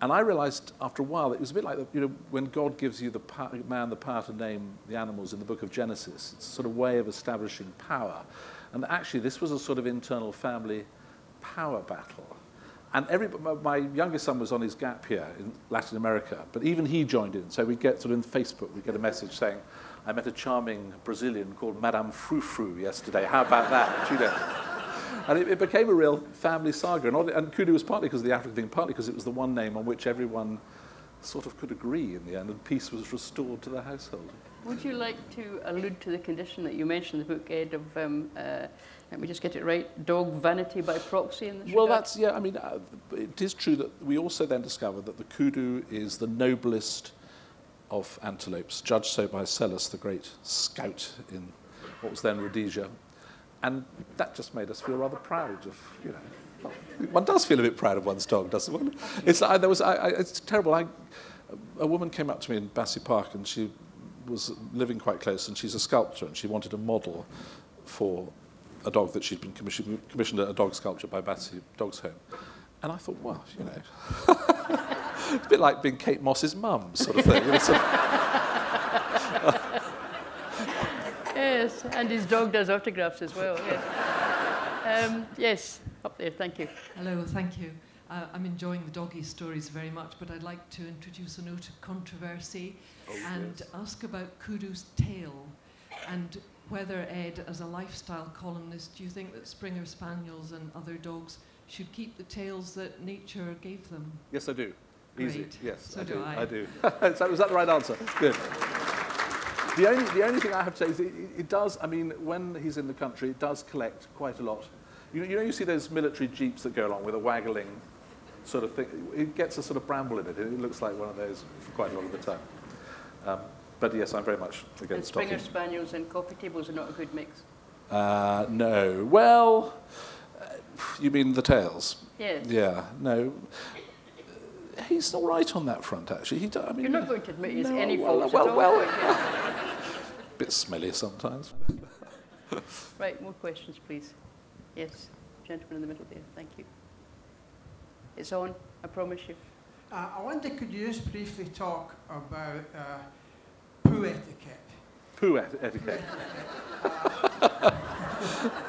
And I realized after a while it was a bit like the, you know when God gives you the pow- man the power to name the animals in the book of Genesis. It's a sort of way of establishing power. And actually this was a sort of internal family power battle. And every, my- youngest son was on his gap here in Latin America, but even he joined in. So we get sort of in Facebook, we get a message saying, I met a charming Brazilian called Madame Frou-Frou yesterday. How about that? You know. And it, it became a real family saga. And, and Kudu was partly because of the African thing, partly because it was the one name on which everyone sort of could agree in the end, and peace was restored to the household. Would you like to allude to the condition that you mentioned in the book, Ed, of, um, uh, let me just get it right, dog vanity by proxy in this Well, regard? that's, yeah, I mean, uh, it is true that we also then discovered that the kudu is the noblest of antelopes, judged so by Selous, the great scout in what was then Rhodesia. And that just made us feel rather proud of, you know, one does feel a bit proud of one's dog, doesn't one? It's, I, there was, I, I, it's terrible. I, a woman came up to me in Battersea Park and she was living quite close and she's a sculptor and she wanted a model for a dog that she'd been commissioned, commissioned a dog sculpture by Battersea Dogs Home. And I thought, well, you know, it's a bit like being Kate Moss's mum, sort of thing. You know, sort of, Yes, and his dog does autographs as well. Yes, um, yes up there, thank you. Hello, thank you. Uh, I'm enjoying the doggy stories very much, but I'd like to introduce a note of controversy Oh, and ask about Kudu's tail and whether, Ed, as a lifestyle columnist, do you think that Springer Spaniels and other dogs should keep the tails that nature gave them? yes, I do. Easy. Yes, So I do do. I. I do. Is that- was that the right answer? Good. The only, the only thing I have to say is it, it does, I mean, when he's in the country, it does collect quite a lot. You, know- you know, you see those military jeeps that go along with a waggling sort of thing. It gets a sort of bramble in it. It looks like one of those for quite a lot of the time. Um, but yes, I'm very much And against Springer stocking. Spaniels and coffee tables are not a good mix. Uh, no. Well, uh, you mean the tails? Yes. Yeah. No. He's all right on that front, actually. He, I mean, You're not going to admit he has No, any well, faults well, at all. well. are you? bit smelly sometimes. Right, more questions, please. Yes, gentleman in the middle there, thank you. It's on, I promise you. Uh, I wonder, could you just briefly talk about uh, poo etiquette? Poo et- etiquette.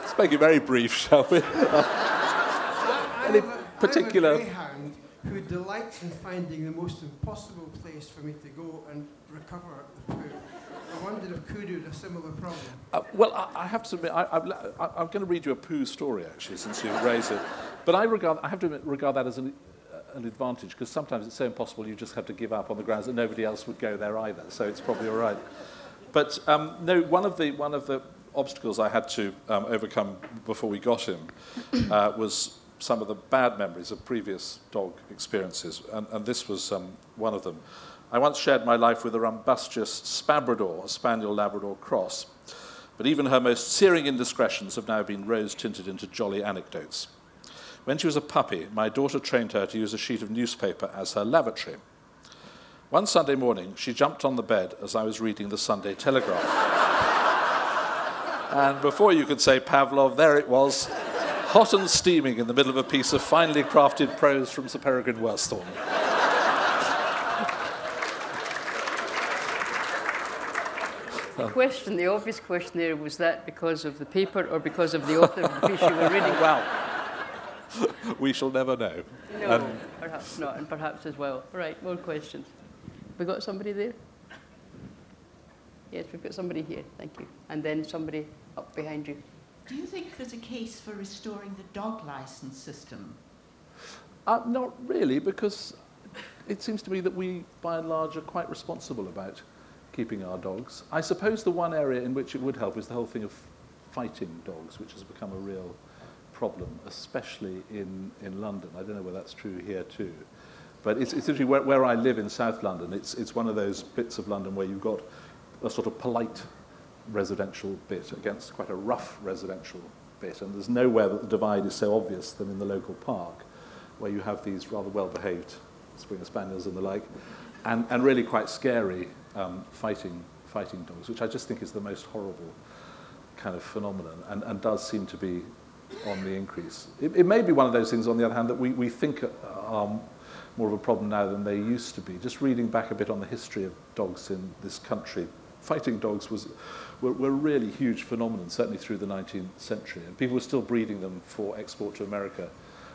Let's make it very brief, shall we? I, Any particular- I have a greyhound who delights in finding the most impossible place for me to go and recover the poo. I wondered if Kudu had a similar problem. Uh, well, I, I have to admit, I, I've, le- I, I'm going to read you a poo story, actually, since you raised it. But I regard, I have to admit, regard that as an, an advantage, because sometimes it's so impossible you just have to give up on the grounds that nobody else would go there either. So it's probably all right. But um, no, one of the one of the obstacles I had to um, overcome before we got him uh, was some of the bad memories of previous dog experiences, and, and this was um, one of them. I once shared my life with a rumbustious Spabrador, a Spaniel Labrador cross, but even her most searing indiscretions have now been rose tinted into jolly anecdotes. When she was a puppy, my daughter trained her to use a sheet of newspaper as her lavatory. One Sunday morning, she jumped on the bed as I was reading the Sunday Telegraph. and before you could say Pavlov, there it was, hot and steaming in the middle of a piece of finely crafted prose from Sir Peregrine Worsthorne. The question, the obvious question there, was that because of the paper or because of the author of the piece you were reading? Well, we shall never know. No, And perhaps not, and perhaps as well. Right, more questions. We got somebody there? Yes, we've got somebody here, thank you. And then somebody up behind you. Do you think there's a case for restoring the dog license system? Uh, not really, because it seems to me that we, by and large, are quite responsible about keeping our dogs. I suppose the one area in which it would help is the whole thing of fighting dogs, which has become a real problem, especially in, in London. I don't know whether that's true here too. But it's, it's where, where I live in South London. It's, it's one of those bits of London where you've got a sort of polite residential bit against quite a rough residential bit. And there's nowhere that the divide is so obvious than in the local park, where you have these rather well-behaved Springer Spaniels and the like, and, and really quite scary um, fighting, fighting dogs, which I just think is the most horrible kind of phenomenon and, and does seem to be on the increase. It, it may be one of those things, on the other hand, that we, we think are more of a problem now than they used to be. Just reading back a bit on the history of dogs in this country, fighting dogs was, were, were a really huge phenomenon, certainly through the 19th century. And people were still breeding them for export to America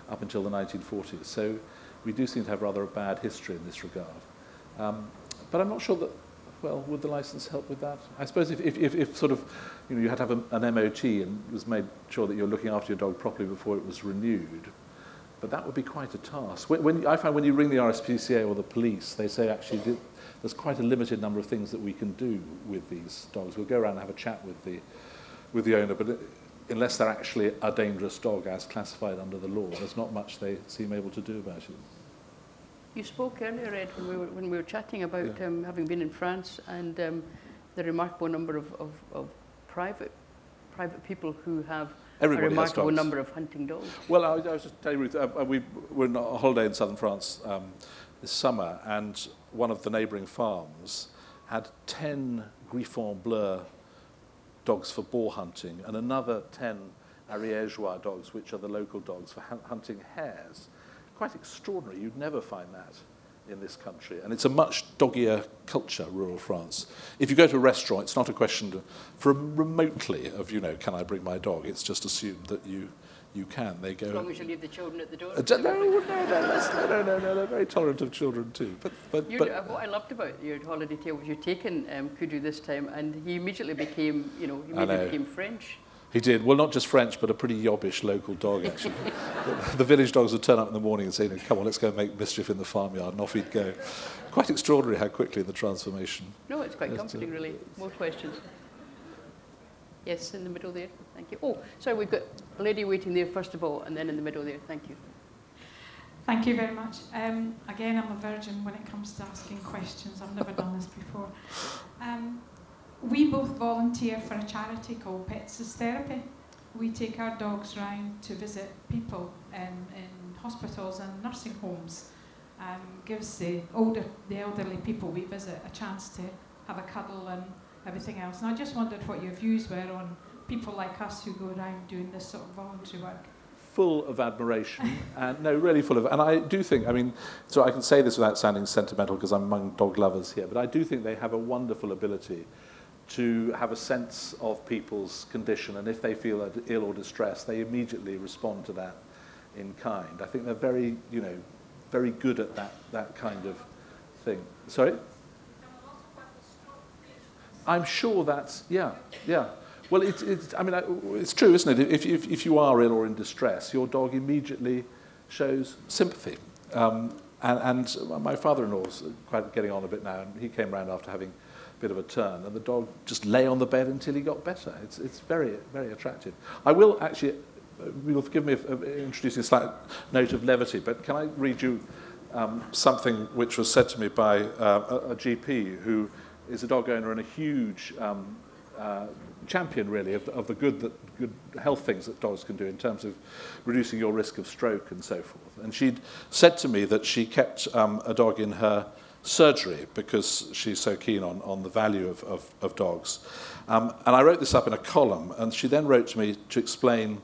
up until the 1940s. So we do seem to have rather a bad history in this regard. Um, but I'm not sure that well, would the license help with that? I suppose if, if, if, if sort of, you know, you had to have a, an MOT and was made sure that you're looking after your dog properly before it was renewed, but that would be quite a task. When, when, I find when you ring the RSPCA or the police, they say actually there's quite a limited number of things that we can do with these dogs. We'll go around and have a chat with the, with the owner, but it, unless they're actually a dangerous dog as classified under the law, there's not much they seem able to do about it. You spoke earlier, Ed, when we were, when we were chatting about Yeah. um, having been in France and um, the remarkable number of, of, of private, private people who have Everybody a remarkable number of hunting dogs. Well, I, I was just telling you, Ruth, uh, uh, we were on a holiday in southern France um, this summer, and one of the neighbouring farms had 10 Griffon Bleu dogs for boar hunting and another 10 Ariégeois dogs, which are the local dogs for hunting hares. Quite extraordinary. You'd never find that in this country. And it's a much doggier culture, rural France. If you go to a restaurant, it's not a question to, for remotely of, you know, can I bring my dog? It's just assumed that you, you can. They go. As long as you leave the children at the door. Uh, no, no, no, no, no, no, no, they're very tolerant of children too. But, but, You, but uh, what I loved about your holiday tale was you'd taken um, Kudu this time, and he immediately became, you know, he immediately know. became French. He did. Well, not just French, but a pretty yobbish local dog, actually. the, the village dogs would turn up in the morning and say, come on, let's go make mischief in the farmyard, and off he'd go. Quite extraordinary how quickly the transformation. No, it's quite Yes, comforting, really. More questions? Yes, in the middle there. Thank you. Oh, sorry, we've got a lady waiting there first of all, and then in the middle there. Thank you. Thank you very much. Um, again, I'm a virgin when it comes to asking questions. I've never done this before. Um, we both volunteer for a charity called Pets as Therapy. We take our dogs round to visit people um, in hospitals and nursing homes. Um, gives the older, the elderly people we visit a chance to have a cuddle and everything else. And I just wondered what your views were on people like us who go around doing this sort of voluntary work. full of admiration, and no, really full of. And I do think, I mean, so I can say this without sounding sentimental because I'm among dog lovers here, but I do think they have a wonderful ability to have a sense of people's condition, and if they feel ill or distressed, they immediately respond to that in kind. I think they're very, you know, very good at that that kind of thing. Sorry. I'm sure that's yeah, yeah. Well, it's, it's I mean, it's true, isn't it? If, if, if you are ill or in distress, your dog immediately shows sympathy. Um, and, and my father-in-law's quite getting on a bit now, and he came round after having bit of a turn, and the dog just lay on the bed until he got better. It's, it's very, very attractive. I will actually, you'll forgive me for introducing a slight note of levity, but can I read you um, something which was said to me by uh, a, a GP who is a dog owner and a huge um, uh, champion, really, of, of the good, that, good health things that dogs can do in terms of reducing your risk of stroke and so forth. And she'd said to me that she kept um, a dog in her surgery because she's so keen on, on the value of, of, of dogs. Um, and I wrote this up in a column, and she then wrote to me to explain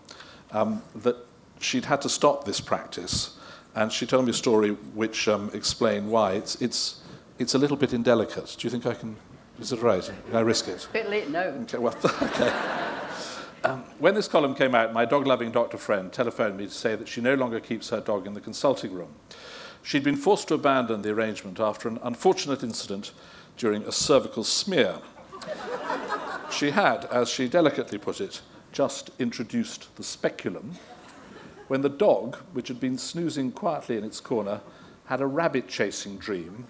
um, that she'd had to stop this practice. And she told me a story which um, explained why. It's, it's, it's a little bit indelicate. Do you think I can? Is it right? Can I risk it? A bit late now. Okay, well, okay. Um, when this column came out, my dog-loving doctor friend telephoned me to say that she no longer keeps her dog in the consulting room. She'd been forced to abandon the arrangement after an unfortunate incident during a cervical smear. she had, as she delicately put it, just introduced the speculum when the dog, which had been snoozing quietly in its corner, had a rabbit chasing dream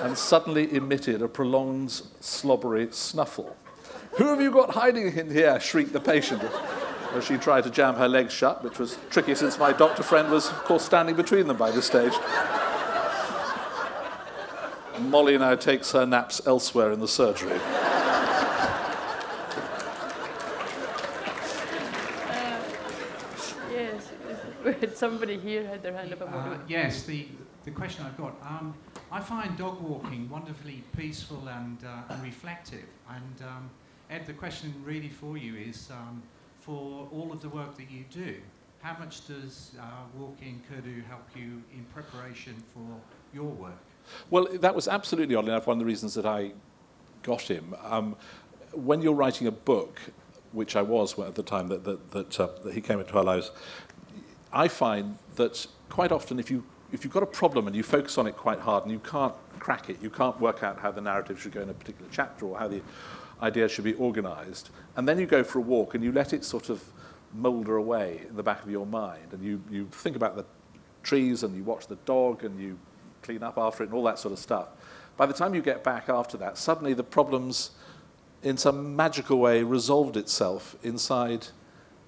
and suddenly emitted a prolonged slobbery snuffle. Who have you got hiding in here? shrieked the patient as she tried to jam her legs shut, which was tricky since my doctor friend was, of course, standing between them by this stage. Molly now takes her naps elsewhere in the surgery. Yes. Somebody here had their hand up. Uh, yes, the, the question I've got. Um, I find dog walking wonderfully peaceful and, uh, and reflective. And um, Ed, the question really for you is um, for all of the work that you do, how much does uh, walking Kudu help you in preparation for your work? Well, that was absolutely, oddly enough, one of the reasons that I got him. Um, when you're writing a book, which I was at the time that, that, that, uh, that he came into our lives, I find that quite often if, you, if you've got a problem and you focus on it quite hard and you can't crack it, you can't work out how the narrative should go in a particular chapter or how the idea should be organized, and then you go for a walk and you let it sort of moulder away in the back of your mind, and you, you think about the trees and you watch the dog and you clean up after it and all that sort of stuff. By the time you get back after that, suddenly the problems, in some magical way, resolved itself inside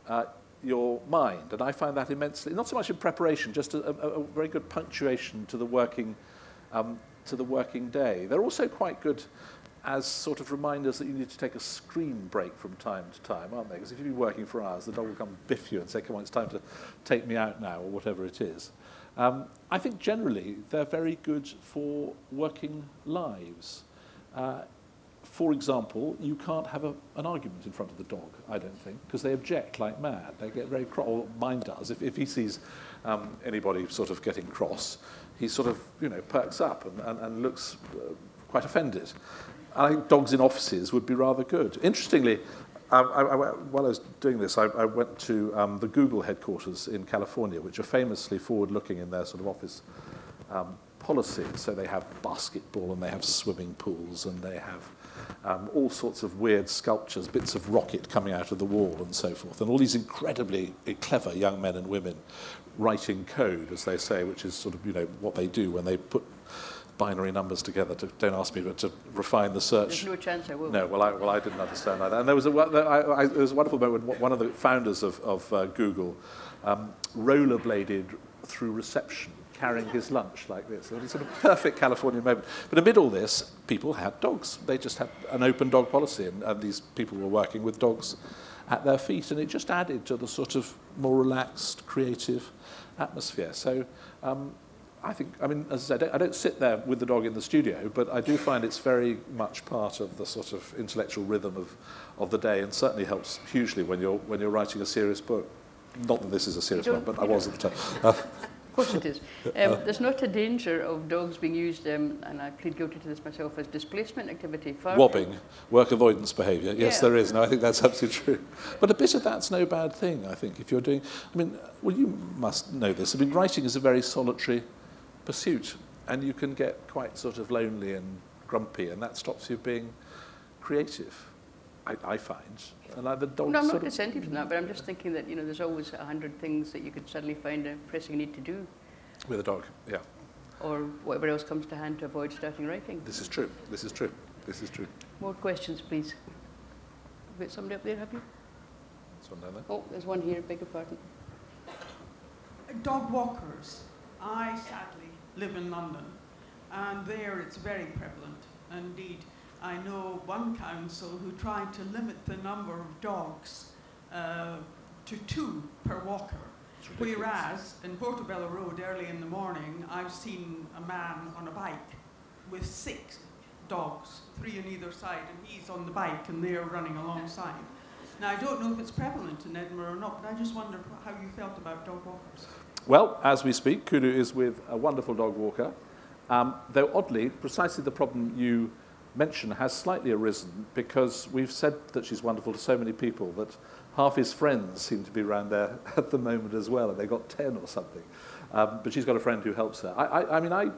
uh, your mind. And I find that immensely, not so much in preparation, just a, a, a very good punctuation to the working, um, to the working day. They're also quite good as sort of reminders that you need to take a screen break from time to time, aren't they? Because if you've been working for hours, the dog will come biff you and say, come on, it's time to take me out now, or whatever it is. Um, I think generally they're very good for working lives. Uh, for example, you can't have a, an argument in front of the dog, I don't think, because they object like mad. They get very cross, or mine does. If, if he sees um, anybody sort of getting cross, he sort of, you know, perks up and, and, and looks uh, quite offended. I think dogs in offices would be rather good. Interestingly, um, I, I, while I was doing this, I, I went to um, the Google headquarters in California, which are famously forward-looking in their sort of office um, policy. So they have basketball and they have swimming pools and they have um, all sorts of weird sculptures, bits of rocket coming out of the wall and so forth. And all these incredibly eh, clever young men and women writing code, as they say, which is sort of, you know, what they do when they put binary numbers together. To, don't ask me, but to refine the search. There's no chance I will. No, well, I, well, I didn't understand that. And there was a, I, I, there was a wonderful moment when one of the founders of, of uh, Google um, rollerbladed through reception carrying his lunch like this. It was a sort of perfect Californian moment. But amid all this, people had dogs. They just had an open dog policy, and, and these people were working with dogs at their feet, and it just added to the sort of more relaxed, creative atmosphere. So um, I think, I mean, as I said, I don't sit there with the dog in the studio, but I do find it's very much part of the sort of intellectual rhythm of, of the day and certainly helps hugely when you're, when you're writing a serious book. Not that this is a serious one, but I was at the time. Uh, of course it is. Um, there's not a danger of dogs being used, um, and I plead guilty to this myself, as displacement activity. For Wobbing, work avoidance behaviour. Yes, Yeah. there is. No, I think that's absolutely true. But a bit of that's no bad thing, I think, if you're doing... I mean, well, you must know this. I mean, writing is a very solitary pursuit, and you can get quite sort of lonely and grumpy, and that stops you being creative, I, I find. And like the dogs no, I'm not sort dissenting from that, but I'm just thinking that you know there's always a hundred things that you could suddenly find a pressing need to do, With a dog, yeah. or whatever else comes to hand to avoid starting writing. This is true. This is true. This is true. More questions, please. We've got somebody up there, have you? This one down there. Oh, there's one here. Beg your pardon. Dog walkers. I sadly live in London, and there it's very prevalent. Indeed, I know one council who tried to limit the number of dogs uh, to two per walker. Whereas in Portobello Road early in the morning, I've seen a man on a bike with six dogs, three on either side, and he's on the bike and they're running alongside. Now, I don't know if it's prevalent in Edinburgh or not, but I just wonder how you felt about dog walkers. Well, as we speak, Kudu is with a wonderful dog walker. Um, though oddly, precisely the problem you mention has slightly arisen because we've said that she's wonderful to so many people that half his friends seem to be around there at the moment as well, and they've got 10 or something. Um, but she's got a friend who helps her. I, I, I mean, I,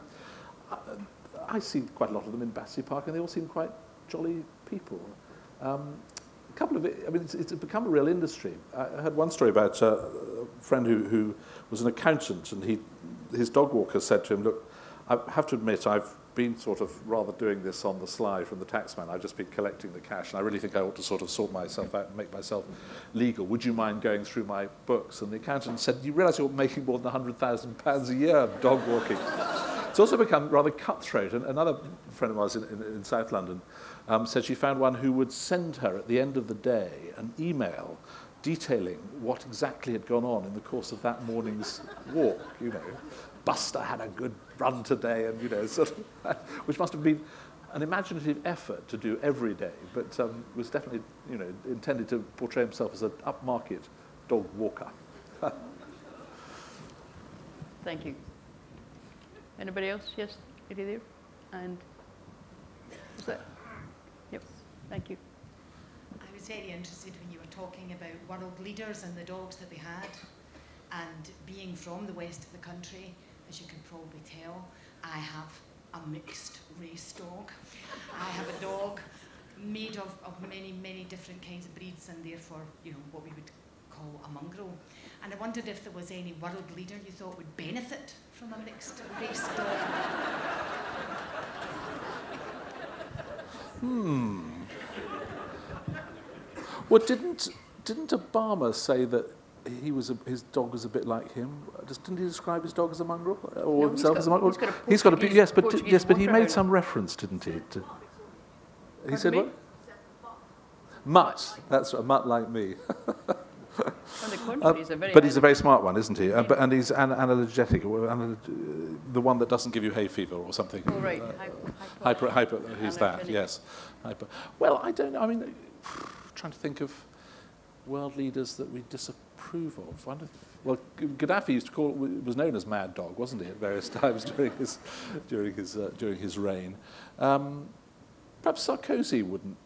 I, see quite a lot of them in Battersea Park, and they all seem quite jolly people. Um, a couple of I mean, it's, it's become a real industry. I heard one story about a friend who, who was an accountant, and he, his dog walker said to him, look, I have to admit, I've been sort of rather doing this on the sly from the taxman. I've just been collecting the cash, and I really think I ought to sort of sort myself out and make myself legal. Would you mind going through my books? And the accountant said, you realise you're making more than £100,000 a year dog walking. It's also become rather cutthroat. And another friend of ours in, in, in South London um, said she found one who would send her at the end of the day an email detailing what exactly had gone on in the course of that morning's walk, you know. Buster had a good run today, and, you know, sort of, which must have been an imaginative effort to do every day, but um, was definitely, you know, intended to portray himself as an upmarket dog walker. Thank you. Anybody else? Yes, lady there. And is that? Yep. Thank you. I was very interested when you were talking about world leaders and the dogs that they had. And being from the west of the country, as you can probably tell, I have a mixed race dog. I have a dog made of, of many, many different kinds of breeds and therefore, you know, what we would call a mongrel. And I wondered if there was any world leader you thought would benefit from a mixed race dog. Hmm. Well, didn't didn't Obama say that he was a, his dog was a bit like him? Just, didn't he describe his dog as a mongrel or No, himself got- as a mongrel? he's got a He's got a yes, but Portuguese yes, but he made some reference, didn't he? To, He said what? Mutt. That's a mutt like me. On the contrary, Uh, he's but he's a very smart one, isn't he? Uh, but, and he's an, analgetic, or ana- the one that doesn't give you hay fever or something. Oh, right. Uh, Hyper- hyper, hyper, he's that, yes. Hyper. Well, I don't know. I mean, trying to think of world leaders that we disapprove of. Wonder, well, Gaddafi used to call was known as Mad Dog, wasn't he, at various times during his during his uh, during his reign. Um, perhaps Sarkozy wouldn't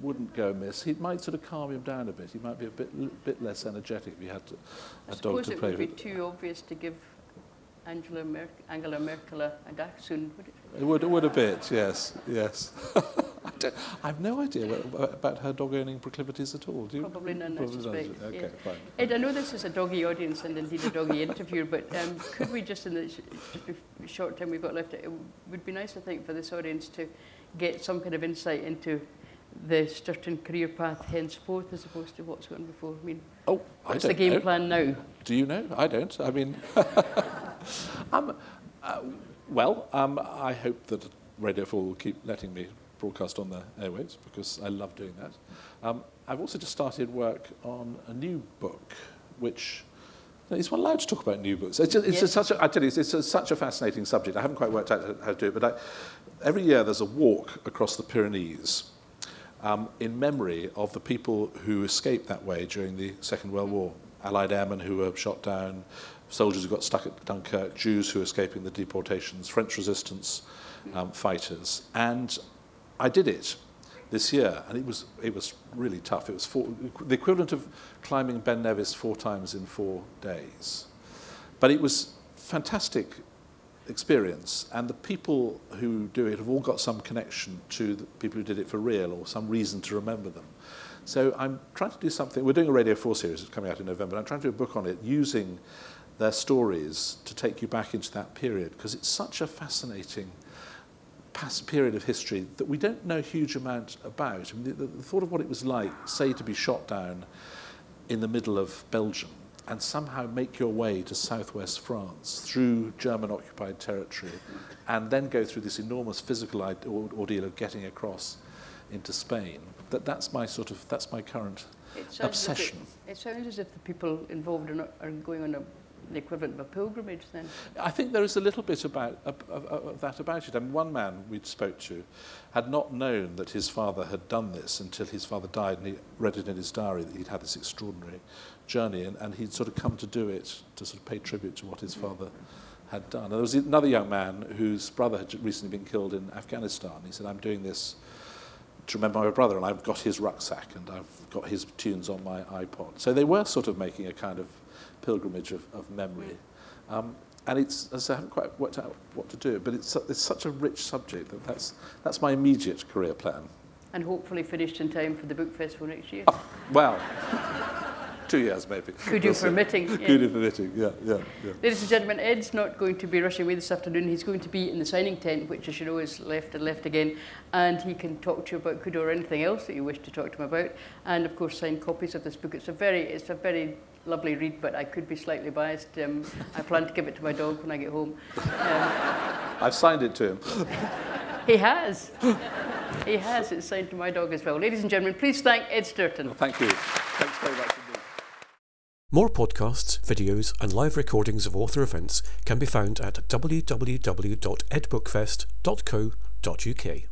wouldn't go amiss. He might sort of calm him down a bit. He might be a bit bit less energetic if he had to, a dog suppose to it play would be too obvious to give Angela, Mer- Angela Merkel a dachshund, would it? It would, it would a bit, yes, yes. I, don't, I have no idea what, about her dog owning proclivities at all. Do you? Probably none, I Probably none, suspect. Okay, yeah. fine. Ed, I know this is a doggy audience and indeed a doggy interview, but um, could we just, in the sh- short time we've got left, it would be nice, I think, for this audience to get some kind of insight into the certain career path henceforth as opposed to what's gone before. I mean, Oh, I what's the game know. plan now? Do you know? I don't. I mean, um, uh, well, um, I hope that Radio 4 will keep letting me broadcast on the airwaves because I love doing that. Um, I've also just started work on a new book, which is one allowed to talk about new books. It's, just, it's just such a, I tell you, it's, it's a, such a fascinating subject. I haven't quite worked out how to do it, but I, every year there's a walk across the Pyrenees um, in memory of the people who escaped that way during the Second World War. Allied airmen who were shot down, soldiers who got stuck at Dunkirk, Jews who were escaping the deportations, French resistance um, fighters. And I did it this year, and it was, it was really tough. It was four, the equivalent of climbing Ben Nevis four times in four days. But it was fantastic experience, and the people who do it have all got some connection to the people who did it for real or some reason to remember them. So I'm trying to do something. We're doing a Radio 4 series, it's coming out in November, and I'm trying to do a book on it using their stories to take you back into that period because it's such a fascinating past period of history that we don't know a huge amount about. I mean, the, the thought of what it was like, say, to be shot down in the middle of Belgium and somehow make your way to southwest France through German occupied territory and then go through this enormous physical ordeal of getting across into Spain. That, that's my sort of, that's my current It sounds as if obsession. It, it sounds as if the people involved are, not, are going on a, the equivalent of a pilgrimage then. I think there is a little bit about of, of, of that about it. I mean, one man we spoke to had not known that his father had done this until his father died, and he read it in his diary that he'd had this extraordinary journey, and, and he'd sort of come to do it to sort of pay tribute to what his mm. father had done. And there was another young man whose brother had recently been killed in Afghanistan. He said, "I'm doing this." To remember my brother, and I've got his rucksack and I've got his tunes on my iPod. So they were sort of making a kind of pilgrimage of, of memory. Um, and it's, as I haven't quite worked out what to do, but it's, it's such a rich subject that that's, that's my immediate career plan. And hopefully finished in time for the book festival next year. Well, two years maybe. Could you permitting, yeah. Could you permitting, yeah, yeah, yeah. Ladies and gentlemen, Ed's not going to be rushing away this afternoon. He's going to be in the signing tent, which, as you know, is left and left again. And he can talk to you about Kudu or anything else that you wish to talk to him about. And, of course, sign copies of this book. It's a very, it's a very lovely read, but I could be slightly biased. Um, I plan to give it to my dog when I get home. Um, I've signed it to him. he has. He has. It's signed to my dog as well. Ladies and gentlemen, please thank Ed Stourton. Thank you. Thanks very much indeed. More podcasts, videos, and live recordings of author events can be found at www.edbookfest.co.uk.